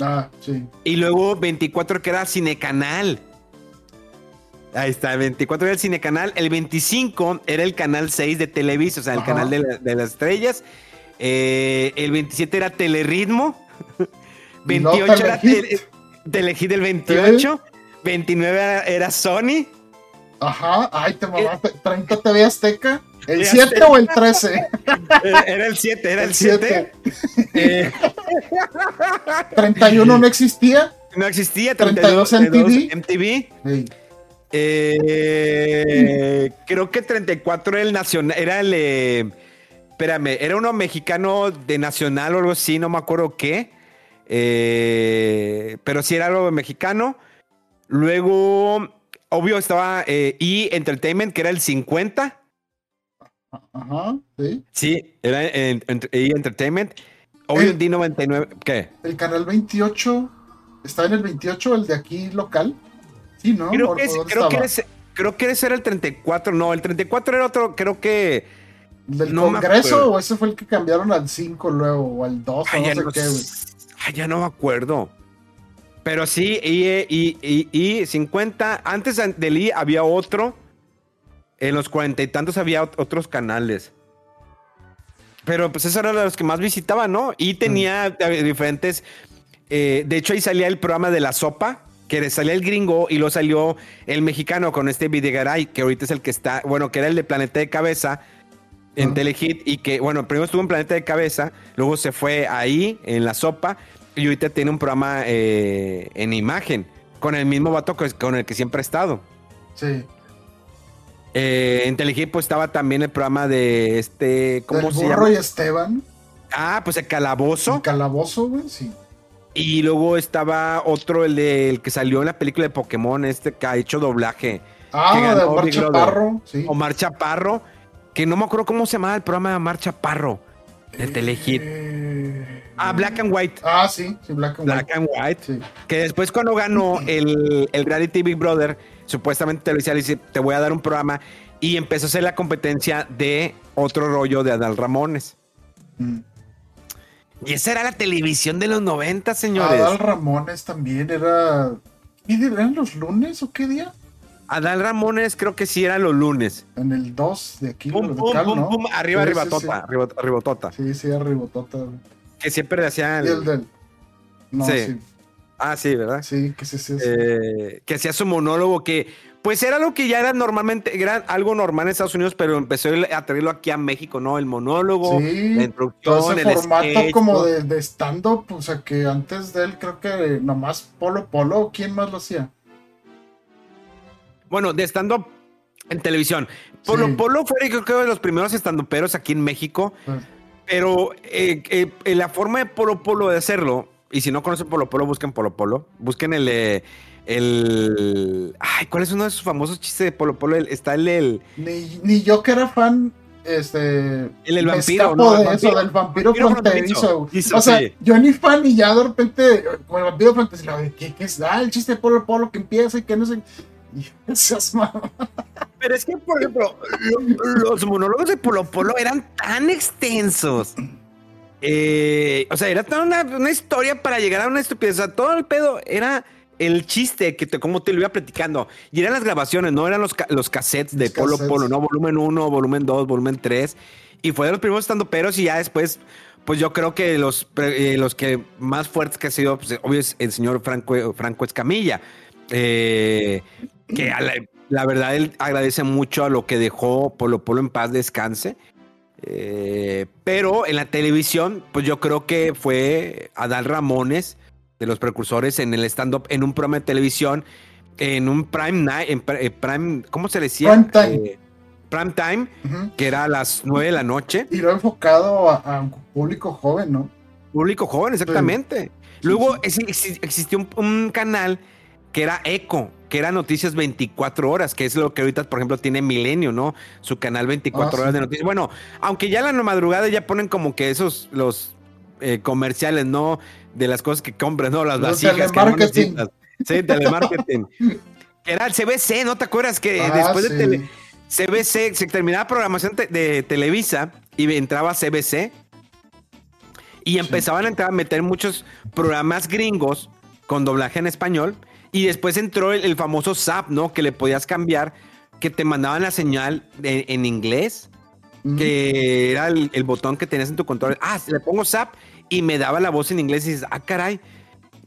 Ah, sí. Y luego 24 que era Cinecanal. Ahí está, el 24 era el Cinecanal. El 25 era el canal 6 de Televisa, o sea, el Ajá. canal de, la- de las estrellas. Eh, el 27 era luego 28 era Telehit. Tele- Telehit el 28. 29 era, era Sony. Ajá, ay, te mamaste. 30 TV Azteca. ¿El TV 7 Azteca. o el 13? Eh, Era el 7, era el El 7. Eh, (laughs) 31 no existía. no existía. 32 32 MTV. MTV. Sí. Eh, creo que 34 era el nacional, era el, eh, espérame, era uno mexicano de nacional o algo así, no me acuerdo qué, Eh, pero sí era algo mexicano. Luego, obvio, estaba eh, E! Entertainment, que era el 50. Ajá, sí. Sí, era en- en- E! Entertainment. Obvio, El- D99, ¿qué? El canal 28. ¿Está en el 28, el de aquí local? Sí, ¿no? Creo ¿O- que, es- creo, que estaba? creo que ese era el 34. No, el 34 era otro, creo que... ¿Del no Congreso o ese fue el que cambiaron al 5 luego? O al 2 o Ay, no sé no, qué, güey. ay, ya no me acuerdo. Pero sí, y, y, y, y 50, antes del I había otro. En los cuarenta y tantos había ot- otros canales. Pero pues esos eran los que más visitaban, ¿no? Y tenía eh, diferentes. eh, de hecho, ahí salía el programa de la sopa, que salía el gringo y luego salió el mexicano con este Videgaray, que ahorita es el que está, bueno, que era el de Planeta de Cabeza en. Telehit y que, bueno, primero estuvo en Planeta de Cabeza, luego se fue ahí en la sopa y ahorita tiene un programa eh, en imagen con el mismo vato con el que siempre ha estado. Sí. Eh, en Telehit pues estaba también el programa de este, ¿cómo El se burro llama? y Esteban. Ah, pues el calabozo. El calabozo, güey, sí. Y luego estaba otro, el, de, el que salió en la película de Pokémon, este que ha hecho doblaje. Ah, de Omar. Chaparro, sí. Omar Chaparro, que no me acuerdo cómo se llamaba el programa de Omar Chaparro. de Telehit. Eh, Ah, Black and White. Ah, sí, sí, Black and Black White. and White. Sí. Que después cuando ganó (laughs) el, el reality Big Brother, supuestamente Televisa le dice, te voy a dar un programa. Y empezó a hacer la competencia de otro rollo de Adal Ramones. Mm. Y esa era la televisión de los 90, señores. Adal Ramones también era. ¿Qué día eran los lunes o qué día? Adal Ramones creo que sí era los lunes. En el 2 de aquí, Pum, de pum, Cal, pum, ¿no? pum, arriba, Sí, arriba, sí, tota, arriba, arribotota. Sí, sí, arribotota. güey. Que siempre le hacía Y el del. No, Sí. sí. Ah, sí, ¿verdad? Sí, que sí, sí. sí. Eh, que hacía su monólogo que pues era lo que ya era normalmente, era algo normal en Estados Unidos, pero empezó a traerlo aquí a México, ¿no? El monólogo, Sí, la introducción, Todo ese el formato sketch, como ¿no? de, de stand-up, o sea que antes de él creo que nomás Polo Polo, ¿quién más lo hacía? Bueno, de stand-up en televisión. Polo Sí. Polo fue creo que de los primeros stand-uperos aquí en México, Pues, pero eh, eh, la forma de Polo Polo de hacerlo, y si no conocen Polo Polo, busquen Polo Polo, busquen el... eh, el ay, ¿cuál es uno de sus famosos chistes de Polo Polo? El- está el, el ni, ni yo que era fan, este. El me vampiro, ¿no? El de vampiro. eso, del vampiro, fronterizo. O sea, sí. yo ni fan y ya de repente, como el vampiro fronterizo, ¿qué, qué es? Ah, el chiste de Polo Polo que empieza y que no sé. (laughs) Pero es que, por ejemplo, lo- los monólogos de Polo Polo eran tan extensos. Eh, o sea, era toda una, una historia para llegar a una estupidez. O sea, todo el pedo era el chiste que te, como te lo iba platicando. Y eran las grabaciones, no eran los, los cassettes de Los Polo cassettes. Polo, no, volumen 1, volumen 2, volumen 3. Y fue de los primeros estando peros y ya después, pues yo creo que los, eh, los que más fuertes que ha sido, pues, obvio, es el señor Franco, Franco Escamilla. Eh, que a la, la verdad él agradece mucho a lo que dejó Polo Polo en paz descanse. Eh, pero en la televisión, pues yo creo que fue Adal Ramones, de los precursores en el stand-up, en un programa de televisión, en un prime night, en eh, prime, ¿cómo se decía? Prime time. Eh, prime time, que era a las 9 de la noche. Y lo enfocado a, a un público joven, ¿no? Público joven, exactamente. Luego exi- exi- existió un, un canal que era Eco, que era Noticias 24 horas, que es lo que ahorita, por ejemplo, tiene Milenio, ¿no? Su canal 24 Ah, horas sí. de noticias. Bueno, aunque ya la madrugada ya ponen como que esos, los eh, comerciales, ¿no? De las cosas que compras, ¿no? Las vasijas que no telemarketing. necesitas. Sí, telemarketing. (laughs) Era el CBC, ¿no te acuerdas? Que Ah, después de tele, CBC, se terminaba programación te- de Televisa y entraba CBC y empezaban a entrar a meter muchos programas gringos con doblaje en español y después entró el, el famoso SAP, ¿no? Que le podías cambiar, que te mandaban la señal de- en inglés, que era el, el botón que tenías en tu control. Ah, le pongo SAP y me daba la voz en inglés y dices, ah, caray.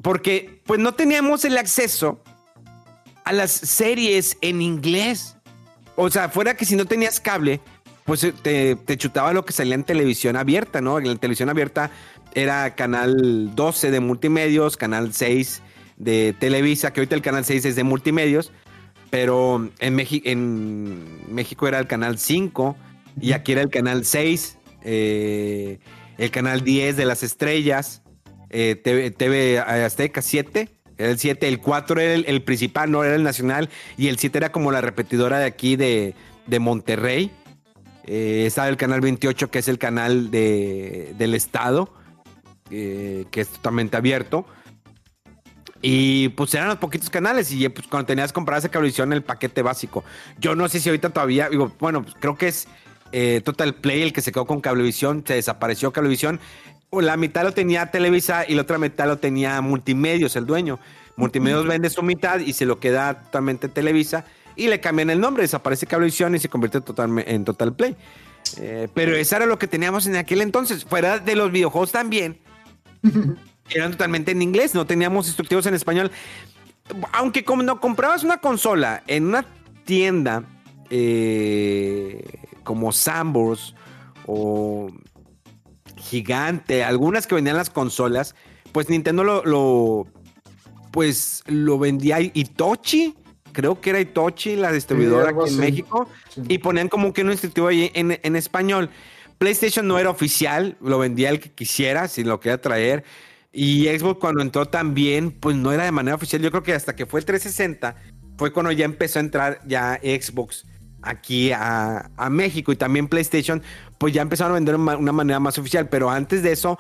Porque pues no teníamos el acceso a las series en inglés. O sea, fuera que si no tenías cable, pues eh, te, te chutaba lo que salía en televisión abierta, ¿no? En la televisión abierta era canal 12 de multimedios, canal 6 de Televisa, que ahorita el canal 6 es de multimedios, pero en, México en México era el canal 5 y aquí era el canal 6, eh, el canal 10 de las estrellas, eh, TV, TV Azteca 7. Era el 7, el 4 era el, el principal, no era el nacional, y el 7 era como la repetidora de aquí de, de Monterrey. Eh, estaba el canal 28, que es el canal de, del Estado, eh, que es totalmente abierto. Y pues eran los poquitos canales, y pues cuando tenías que comprar esa cablevisión, el paquete básico. Yo no sé si ahorita todavía, digo, bueno, pues creo que es eh, Total Play el que se quedó con Cablevisión, se desapareció Cablevisión. La mitad lo tenía Televisa y la otra mitad lo tenía Multimedios, el dueño. Multimedios vende su mitad y se lo queda totalmente Televisa y le cambian el nombre, desaparece Cablevisión y se convierte totalme- en Total Play. Eh, pero eso era lo que teníamos en aquel entonces. Fuera de los videojuegos también, (laughs) eran totalmente en inglés, no teníamos instructivos en español. Aunque no comprabas una consola en una tienda eh, como Sambors o Gigante, algunas que vendían las consolas, pues Nintendo lo, lo- pues lo vendía Itochi, creo que era Itochi, la distribuidora aquí en. México, Sí. y ponían como que un instructivo ahí en, en español. PlayStation no era oficial, lo vendía el que quisiera, si lo quería traer. Y Xbox cuando entró también, pues no era de manera oficial. Yo creo que hasta que fue el 360, fue cuando ya empezó a entrar ya Xbox aquí a, a México y también PlayStation, pues ya empezaron a vender de una manera más oficial. Pero antes de eso,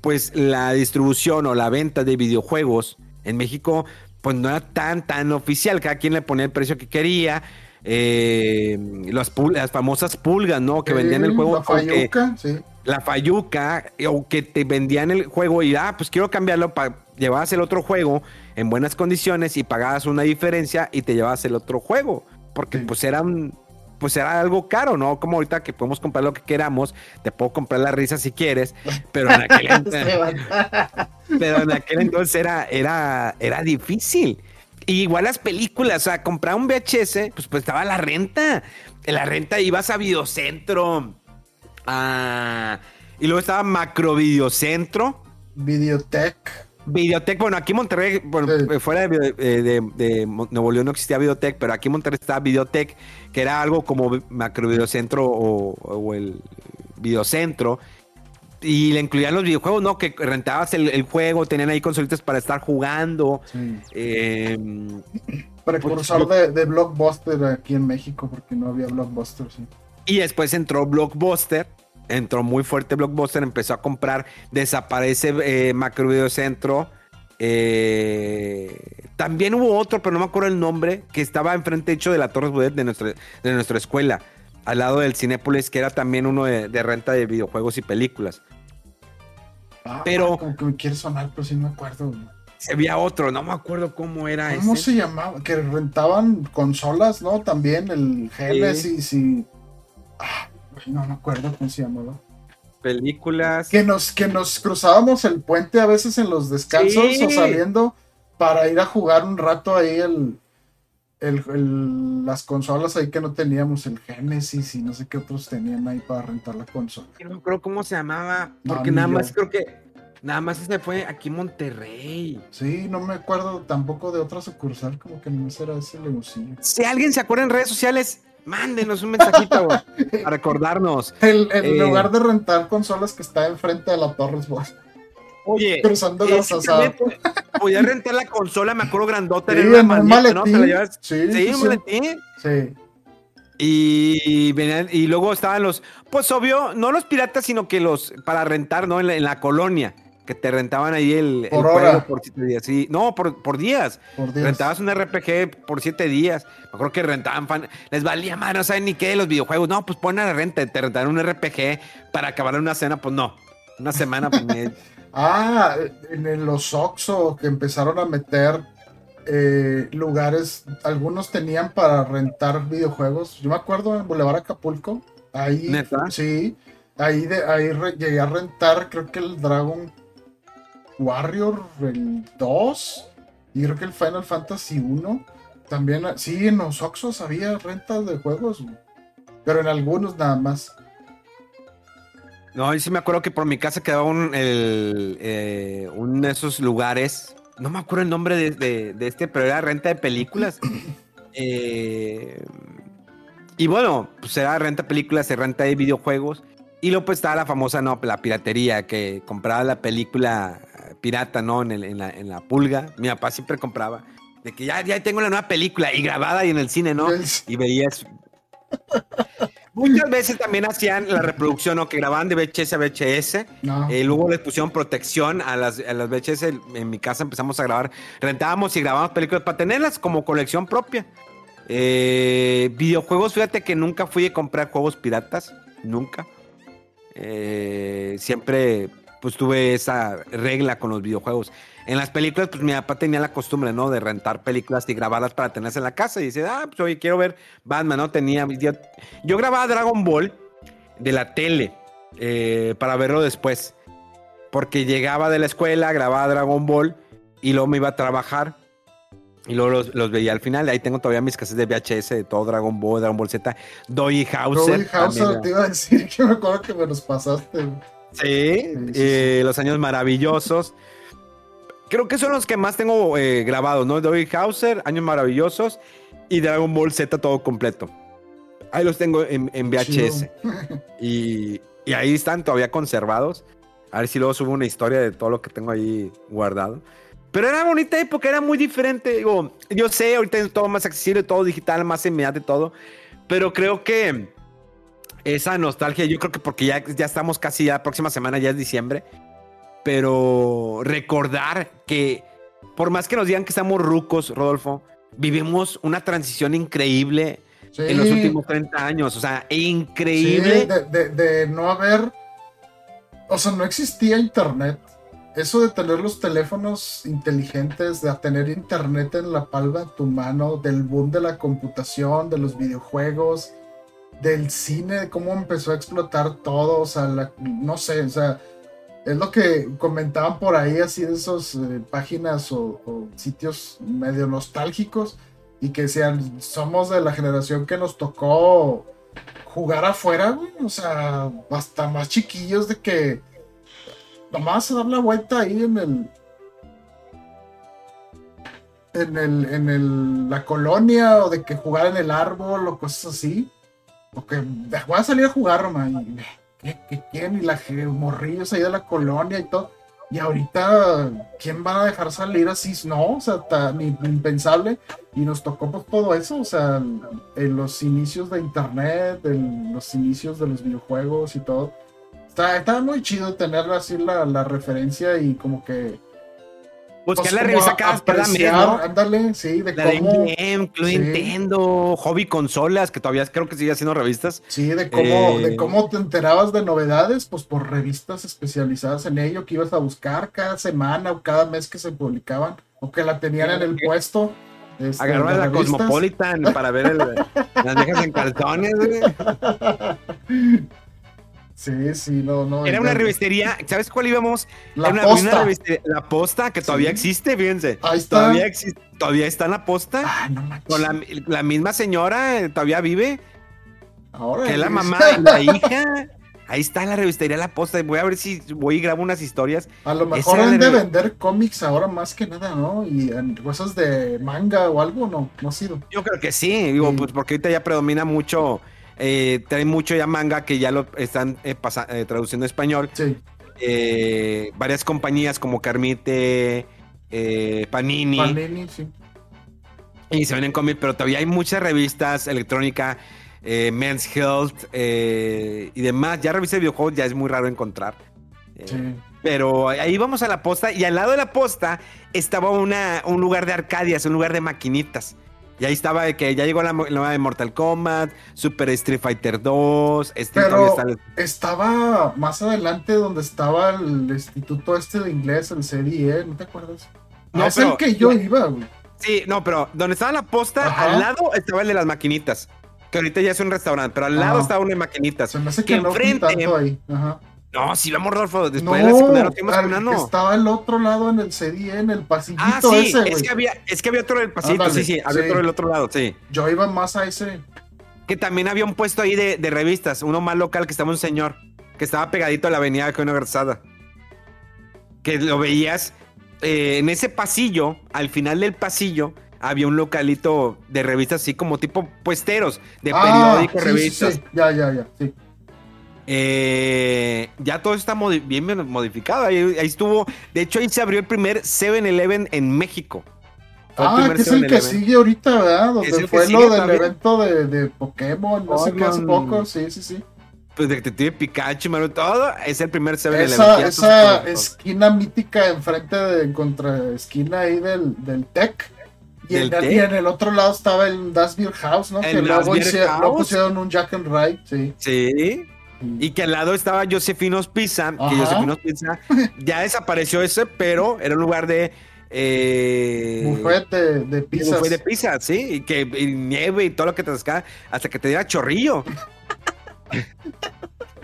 pues la distribución o la venta de videojuegos en México, pues no era tan, tan oficial. Cada quien le ponía el precio que quería. Eh, las, famosas pulgas, ¿no? Que vendían el juego. La fayuca, sí. La fayuca, o que te vendían el juego y, ah, pues quiero cambiarlo para llevabas el otro juego en buenas condiciones y pagabas una diferencia y te llevabas el otro juego. Porque pues eran pues era algo caro, ¿no? Como ahorita que podemos comprar lo que queramos, te puedo comprar la risa si quieres, pero en aquel, (laughs) entonces, (laughs) pero en aquel entonces era, era, era difícil. igual las películas, o sea, comprar un VHS, pues, pues estaba la renta. En la renta ibas a Videocentro. Y luego estaba Macro Videocentro. Videotech. Videotech, bueno, aquí en Monterrey, fuera de, de, Nuevo León no existía Videotech, pero aquí en Monterrey estaba Videotech, que era algo como Macro Videocentro o, el Videocentro, y le incluían los videojuegos, ¿no? Que rentabas el, juego, tenían ahí consolitas para estar jugando. Eh, Precursor pues, de, Blockbuster aquí en México, porque no había Blockbuster, sí. Y después entró Blockbuster, entró muy fuerte Blockbuster, empezó a comprar, desaparece eh, Macro Video Centro. Eh, también hubo otro, pero no me acuerdo el nombre, que estaba enfrente hecho de la Torres Bodet de nuestra, de nuestra escuela, al lado del Cinépolis, que era también uno de, renta de videojuegos y películas. Ah, pero. Como que me quiere sonar, pero sí no me acuerdo. Había otro, no me acuerdo cómo era ¿Cómo se llamaba? Que rentaban consolas, ¿no? También el Genesis y. Ah, no me acuerdo cómo se llamaba. Películas. Que nos, que nos cruzábamos el puente a veces en los descansos o saliendo para ir a jugar un rato ahí el, el, las consolas ahí que no teníamos, el Genesis y no sé qué otros tenían ahí para rentar la consola. No creo cómo se llamaba, porque nada más creo que nada más se fue aquí en Monterrey. Sí, no me acuerdo tampoco de otra sucursal, como que no será ese legusillo. Si alguien se acuerda en redes sociales, Mándenos un mensajito (laughs) a recordarnos. El, en eh, lugar de rentar consolas que está enfrente de la Torres Oye, cruzando las asadas. Podía rentar la consola, me acuerdo grandota, sí, en un maletín. ¿no? Sí, sí, un maletín. Sí. Y, venían, y luego estaban los, pues obvio, no los piratas, sino que los para rentar, ¿no? En la, colonia que te rentaban ahí el, por juego por siete días. Sí, no, por, por, días. por, días. Rentabas un RPG por siete días. Me acuerdo que rentaban fan, les valía madre, no saben ni qué de los videojuegos. No, pues ponen a la renta, te rentaron un RPG para acabar una cena, pues no. Una semana, pues (laughs) Ah, en los Oxxo que empezaron a meter eh, lugares, algunos tenían para rentar videojuegos. Yo me acuerdo en Boulevard Acapulco, ahí, sí, ahí, de, ahí llegué a rentar, creo que el Dragon Warrior, el 2, y creo que el Final Fantasy 1. También, sí, en los Oxos había rentas de juegos, pero en algunos nada más. No, yo sí me acuerdo que por mi casa quedaba un, eh, de esos lugares. No me acuerdo el nombre de, este, pero era renta de películas. (clears throat) Eh, y bueno, pues era renta de películas, se renta de videojuegos. Y luego pues estaba la famosa, no, la piratería, que compraba la película pirata, ¿no? En, la, pulga. Mi papá siempre compraba. De que ya, ya tengo la nueva película y grabada ahí en el cine, ¿no? Y veías Muchas veces también hacían la reproducción o que grababan de VHS a VHS. Eh, luego les pusieron protección a las, a las VHS. En mi casa empezamos a grabar, rentábamos y grabábamos películas para tenerlas como colección propia. Eh, videojuegos, fíjate que nunca fui a comprar juegos piratas. Nunca. Eh, siempre pues tuve esa regla con los videojuegos. En las películas, pues mi papá tenía la costumbre, ¿no? De rentar películas y grabarlas para tenerlas en la casa. Y dice, ah, pues oye, quiero ver Batman, ¿no? Tenía. Yo, yo grababa Dragon Ball de la tele eh, para verlo después. Porque llegaba de la escuela, grababa Dragon Ball y luego me iba a trabajar. Y luego los, veía al final. Ahí tengo todavía mis casas de VHS de todo Dragon Ball, Dragon Ball Z, Doi Hauser. Doi Hauser, te iba a decir (laughs) que me acuerdo que me los pasaste. Sí, eh, los años maravillosos. Creo que son los que más tengo eh, grabados, ¿no? Doggy Hauser, Años Maravillosos y Dragon Ball Z todo completo. Ahí los tengo en, VHS. Y, ahí están todavía conservados. A ver si luego subo una historia de todo lo que tengo ahí guardado. Pero era bonita época, era muy diferente. Digo, yo sé, ahorita es todo más accesible, todo digital, más inmediato y todo. Pero creo que esa nostalgia, yo creo que porque ya, ya estamos casi, ya la próxima semana ya es diciembre, pero recordar que por más que nos digan que estamos rucos, Rodolfo, vivimos una transición increíble en los últimos 30 años, o sea, increíble. de, de no haber, o sea, no existía internet. Eso de tener los teléfonos inteligentes, de tener internet en la palma de tu mano, del boom de la computación, de los videojuegos, del cine, cómo empezó a explotar todo, o sea, no sé, o sea, es lo que comentaban por ahí, así de esas eh, páginas o, sitios medio nostálgicos, y que decían, somos de la generación que nos tocó jugar afuera, o sea, hasta más chiquillos de que nomás a dar la vuelta ahí en el, en el, en el, la colonia o de que jugar en el árbol o cosas así. Porque voy a salir a jugar, man. ¿Qué, qué quieren? Y la morrillos ahí de la colonia y todo. Y ahorita, ¿quién van a dejar salir así? No, o sea, tan impensable. Y nos tocó pues todo eso, o sea, en los inicios de internet, en los inicios de los videojuegos y todo. Está, muy chido tener así la referencia y como que Buscar pues la revista cada mes, ¿no? Ándale, sí, de la cómo. De Club Nintendo, Hobby Consolas, que todavía creo que sigue haciendo revistas. Sí, de cómo, de eh, cómo te enterabas de novedades, pues por revistas especializadas en ello que ibas a buscar cada semana o cada mes que se publicaban, o que la tenían en el puesto. Este, Agarró la Cosmopolitan para ver las viejas en calzones, (laughs) Sí, sí, no, no. Era una revistería, ¿sabes cuál íbamos? La una, posta. la posta, que todavía existe, fíjense. Ahí está. Todavía, existe, todavía está en la posta. Ah, no Con la, la, misma señora, eh, todavía vive. Ahora. Que es la mamá y la hija. Ahí está la revistería La Posta. Voy a ver si voy y grabo unas historias. A lo mejor han de vender cómics ahora más que nada, ¿no? Y cosas de manga o algo, ¿no? No ha sido. Yo creo que sí, digo, pues porque ahorita ya predomina mucho eh, trae mucho ya manga que ya lo están eh, eh, traduciendo a español. Sí. varias compañías como Carmite, Panini. Panini, sí. Y se ven en cómic, pero todavía hay muchas revistas electrónicas, Men's Health y demás. Ya revistas de videojuegos ya es muy raro encontrar. Sí. Pero ahí vamos a la posta y al lado de la posta estaba una, un lugar de arcadias, un lugar de maquinitas. Y ahí estaba de que ya llegó la nueva de Mortal Kombat, Super Street Fighter 2. Este Pero estaba más adelante donde estaba el instituto este de inglés, el CDE, ¿no te acuerdas? No, es el que yo iba, güey. Sí, no, pero donde estaba la posta, al lado estaba el de las maquinitas. Que ahorita ya es un restaurante, pero al lado estaba una de maquinitas. Se me hace que, enfrente, ahí. Ajá. No, sí, vamos, Rodolfo. Después de la secundaria fuimos Estaba al otro lado en el CD, en el pasillito ah, sí, ese, es que había, es que había otro del pasillito, sí, sí, había otro del otro lado, sí. Yo iba más a ese. Que también había un puesto ahí de, de revistas, uno más local que estaba un señor, que estaba pegadito a la avenida de una Garzada. Que lo veías eh, en ese pasillo, al final del pasillo, había un localito de revistas así como tipo puesteros, de ah, periódicos, revistas. Sí, ya, ya, ya, sí. Eh, ya todo está bien modificado. Ahí, estuvo. De hecho, ahí se abrió el primer 7-Eleven en México. ah, que es el que sigue ahorita, ¿verdad? Donde fue lo del evento de, Pokémon, no sé qué hace poco. Sí, sí, sí. Pues Detective Pikachu, mano, todo es el primer 7-Eleven. Esa, esa esquina mítica enfrente de contra esquina ahí del, del Tech. Y, en, el otro lado estaba el Das Beer House, ¿no? que luego, luego pusieron un Jack and Ride, sí. Sí. Y que al lado estaba Josefinos Pizza, que Josefinos Pizza ya desapareció ese, pero era un lugar de eh, bufete de pizza. Bufete de pizza, sí, y que nieve y todo lo que te saca hasta que te diera chorrillo.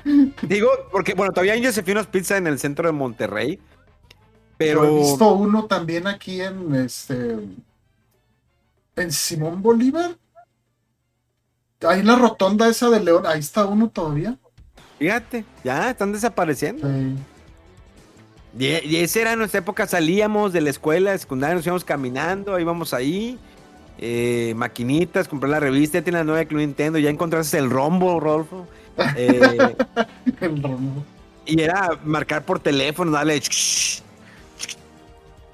(laughs) Digo, porque bueno, todavía hay Josefinos Pizza en el centro de Monterrey. Pero he visto uno también aquí en este en Simón Bolívar. Ahí en la rotonda esa de León, ahí está uno todavía. Fíjate, ya están desapareciendo. Y, y, esa era nuestra época, salíamos de la escuela de secundaria, nos íbamos caminando, íbamos ahí, eh, maquinitas, comprar la revista, tiene la nueva Club Nintendo, ya encontraste el rombo, Rolfo. (laughs) Eh, el rombo. Y era marcar por teléfono, darle...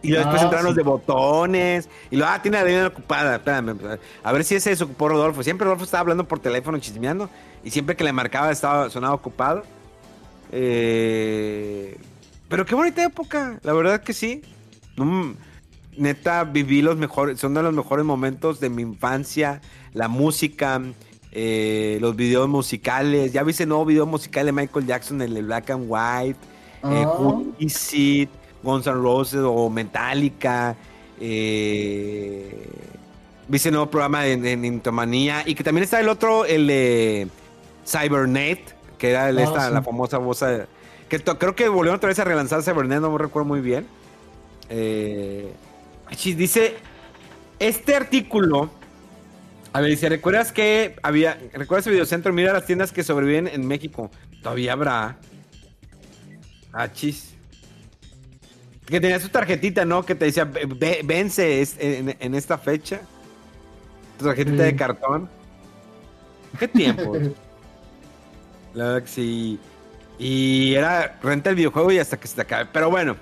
Y luego después Ah, entraron los de botones. Y luego, ah, tiene la línea ocupada. Espérame, a ver si ese desocupó Rodolfo. Siempre Rodolfo estaba hablando por teléfono, chismeando. Y siempre que le marcaba estaba sonaba ocupado. Eh, pero qué bonita época. La verdad que sí. No, neta, viví los mejores. Son de los mejores momentos de mi infancia. La música. eh, los videos musicales. Ya viste el nuevo video musical de Michael Jackson, el de Black and White. Eh, Ah. Who Is It, Guns N' Roses o Metallica. Eh, viste el nuevo programa de, de Nintomanía. Y que también está el otro, el de Cybernet, que era el- Ah, esta, sí. la famosa voz. eh, Que creo que volvieron otra vez a relanzar Cybernet, no me recuerdo muy bien. Eh, dice, este artículo, a ver, dice, ¿recuerdas que había, recuerdas el videocentro? Mira las tiendas que sobreviven en México. Todavía habrá. Ah, chis. Que tenía su tarjetita, ¿no? Que te decía, "Ve- ve- vence es- en, en esta fecha. Tu tarjetita de cartón. ¿Qué tiempo? (laughs) La verdad que sí. Y era renta el videojuego y hasta que se te acabe. Pero bueno,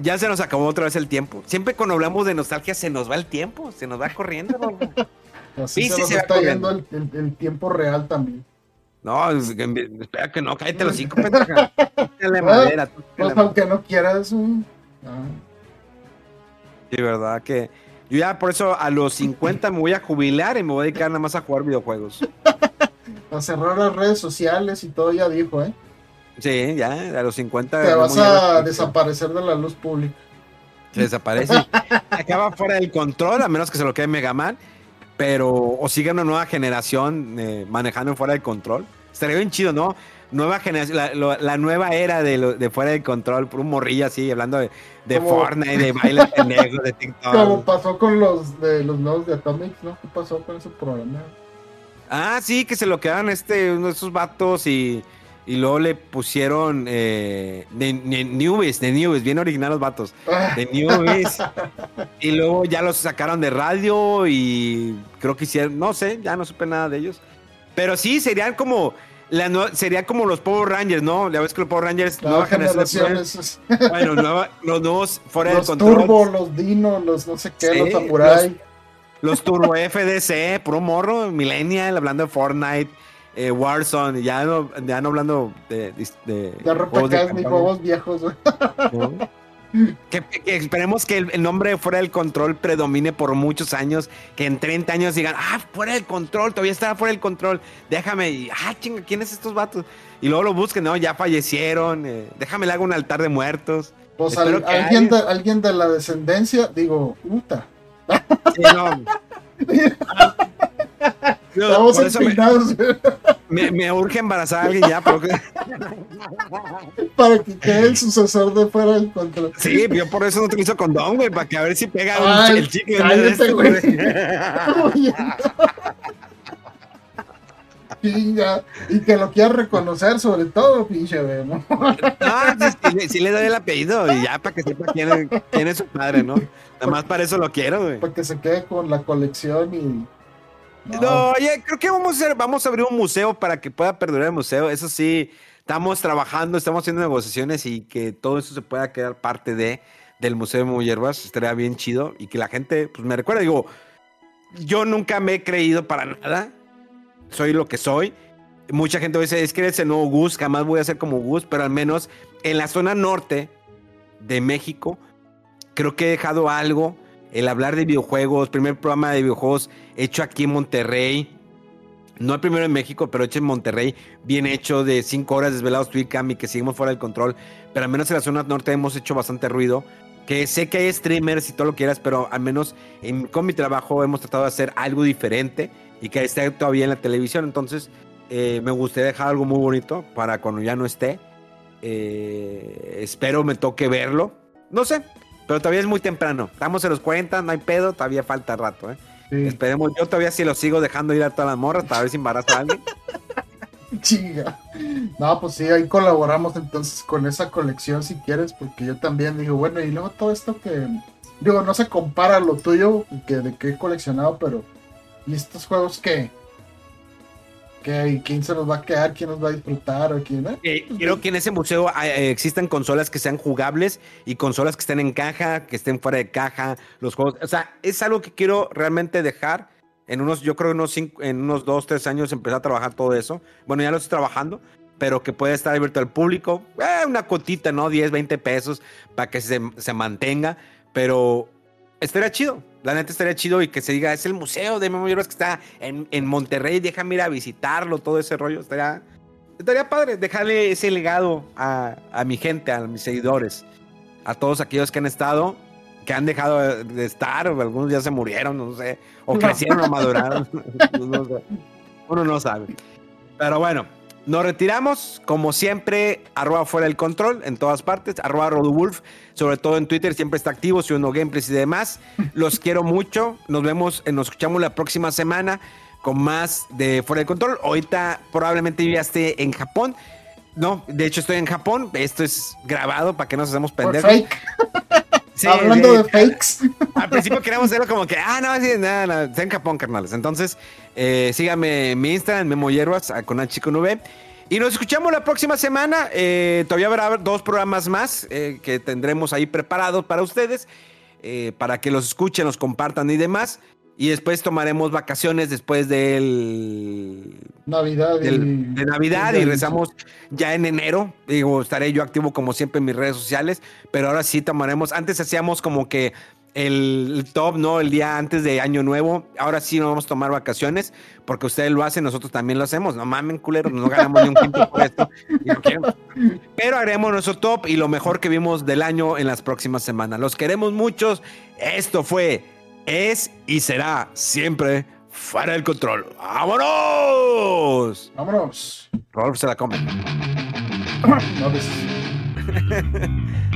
ya se nos acabó otra vez el tiempo. Siempre cuando hablamos de nostalgia se nos va el tiempo, se nos va corriendo. ¿no? (laughs) Así Sí, se sí, nos se está yendo el, el- el tiempo real también. No, espera que no, cállate los cinco, pendeja. (laughs) Madera, Pues aunque no quieras. mm, ah. Sí, verdad que yo ya por eso a los 50 me voy a jubilar y me voy a dedicar nada más a jugar videojuegos. (laughs) a cerrar las redes sociales y todo ya dijo, ¿eh? Sí, ya, a los 50 Te vas a- desaparecer de la luz pública. se desaparece. (laughs) Acaba fuera del control, a menos que se lo quede Mega Man. Pero, o siga una nueva generación eh, manejando fuera del control. Estaría bien chido, ¿no? Nueva generación, la, lo- la nueva era de, lo- de fuera del control, por un morrillo así, hablando de, de Como- Fortnite, de bailes pendejos, de TikTok. Como pasó con los de los nuevos de Atomics, ¿no? ¿Qué pasó con ese programa? Ah, sí, que se lo quedaron este, uno de esos vatos y, y luego le pusieron eh, de, de Newbies, de Newbies, bien original los vatos, de (laughs) Newbies. y luego ya los sacaron de radio y creo que hicieron, no sé, ya no supe nada de ellos. Pero sí, serían como, la serían como los Power Rangers, ¿no? Ya ves que los Power Rangers, la nueva generación, esos- (laughs) Bueno, nueva- los nuevos fuera los del control. Turbo, los Dino, los no sé qué, Sí, los Samurai. Los Turbo (laughs) FDC, puro morro, Millennial, hablando de Fortnite, eh, Warzone, ya no, ya no hablando de, de, de De de ni juegos viejos, güey. Que, que esperemos que el, el nombre fuera del control predomine por muchos años, que en 30 años digan, ah, fuera del control, todavía está fuera del control, déjame, y, ah, chinga, ¿quiénes estos vatos? Y luego lo busquen, no, ya fallecieron, eh, déjame le hago un altar de muertos. Pues al- alguien, de, haya. alguien de la descendencia, digo, puta. Sí, no. (laughs) No, Estamos me, empinados güey, me- me urge embarazar a alguien ya, porque para que quede el sucesor de fuera del control. Sí, yo por eso no utilizo condón, güey, para que a ver si pega el- Ay, el chicle. cállate, güey. güey. (laughs) Chinga, y que lo quiera reconocer, sobre todo, pinche, güey, ¿no? Ah, sí, sí le doy el apellido y ya para que sepa quién es, quién es su padre, ¿no? Nada más para eso lo quiero, güey. Para que se quede con la colección y. No, oye, creo que vamos a, hacer, abrir un museo para que pueda perdurar el museo. Eso sí, estamos trabajando, estamos haciendo negociaciones y que todo eso se pueda quedar parte de, del Museo de Moyerbas. Estaría bien chido y que la gente pues, me recuerde. Digo, yo nunca me he creído para nada. Soy lo que soy. Mucha gente dice, es que eres el nuevo Gus, jamás voy a ser como Gus, pero al menos en la zona norte de México, creo que he dejado algo. El hablar de videojuegos, primer programa de videojuegos hecho aquí en Monterrey. No el primero en México, pero hecho en Monterrey. Bien hecho, de cinco horas desvelados Twitcam y que seguimos fuera del control. Pero al menos en la zona norte hemos hecho bastante ruido. Que sé que hay streamers y todo lo que quieras, pero al menos en- con mi trabajo hemos tratado de hacer algo diferente y que esté todavía en la televisión. Entonces, eh, me gustaría dejar algo muy bonito para cuando ya no esté. Eh, espero me toque verlo. No sé, pero todavía es muy temprano. Estamos en los 40, no hay pedo, todavía falta rato, ¿eh? Sí, Esperemos, yo todavía sí lo sigo dejando ir a todas las morras para ver si embaraza a alguien. (laughs) chinga. No, pues sí, ahí colaboramos entonces con esa colección si quieres, porque yo también digo, bueno, y luego todo esto que. Digo, no se compara a lo tuyo, que de que he coleccionado, pero. ¿Y estos juegos qué? ¿Quién se nos va a quedar? ¿Quién nos va a disfrutar? ¿O quién, eh? Quiero que en ese museo eh, existan consolas que sean jugables y consolas que estén en caja, que estén fuera de caja, los juegos. O sea, es algo que quiero realmente dejar. En unos, yo creo, unos cinco, en unos dos, tres años empezar a trabajar todo eso. Bueno, ya lo estoy trabajando, pero que pueda estar abierto al público. Eh, una cotita, ¿no? 10, 20 pesos para que se, se mantenga. Pero estaría chido. La neta estaría chido y que se diga, es el museo de Memo Hierbas que está en, en Monterrey, déjame ir a visitarlo, todo ese rollo. Estaría, estaría padre dejarle ese legado a, a mi gente, a mis seguidores, a todos aquellos que han estado, que han dejado de estar, o algunos ya se murieron, no sé, o No. crecieron o maduraron. (laughs) No sé. Uno no sabe. Pero bueno, nos retiramos, como siempre, arroba fuera del control en todas partes, arroba Rodowulf, sobre todo en Twitter, siempre está activo, subiendo gameplays y demás. Los (laughs) quiero mucho, nos vemos, eh, nos escuchamos la próxima semana con más de fuera del control. Ahorita probablemente yo ya esté en Japón. No, de hecho estoy en Japón, esto es grabado para que no nos hacemos pendejos. (laughs) Sí, Hablando de fakes. (laughs) Al principio queríamos hacerlo como que, ah, no, sí, nada, nada, está en Japón, carnales. Entonces, eh, síganme en mi Instagram, Memo Hierbas, con H con V. Y nos escuchamos la próxima semana. Eh, todavía habrá dos programas más eh, que tendremos ahí preparados para ustedes, eh, para que los escuchen, los compartan y demás. Y después tomaremos vacaciones después del Navidad y. de Navidad y del- rezamos ya en enero. Digo, estaré yo activo como siempre en mis redes sociales, pero ahora sí tomaremos. Antes hacíamos como que el, top, ¿no? El día antes de Año Nuevo. Ahora sí no vamos a tomar vacaciones porque ustedes lo hacen, nosotros también lo hacemos. No mamen, culeros, no ganamos ni un quinto por esto. Y. Pero haremos nuestro top y lo mejor que vimos del año en las próximas semanas. Los queremos muchos. Esto fue, es y será siempre fuera del control. ¡Vámonos! Vámonos. Rolf se la come. (coughs) No (laughs)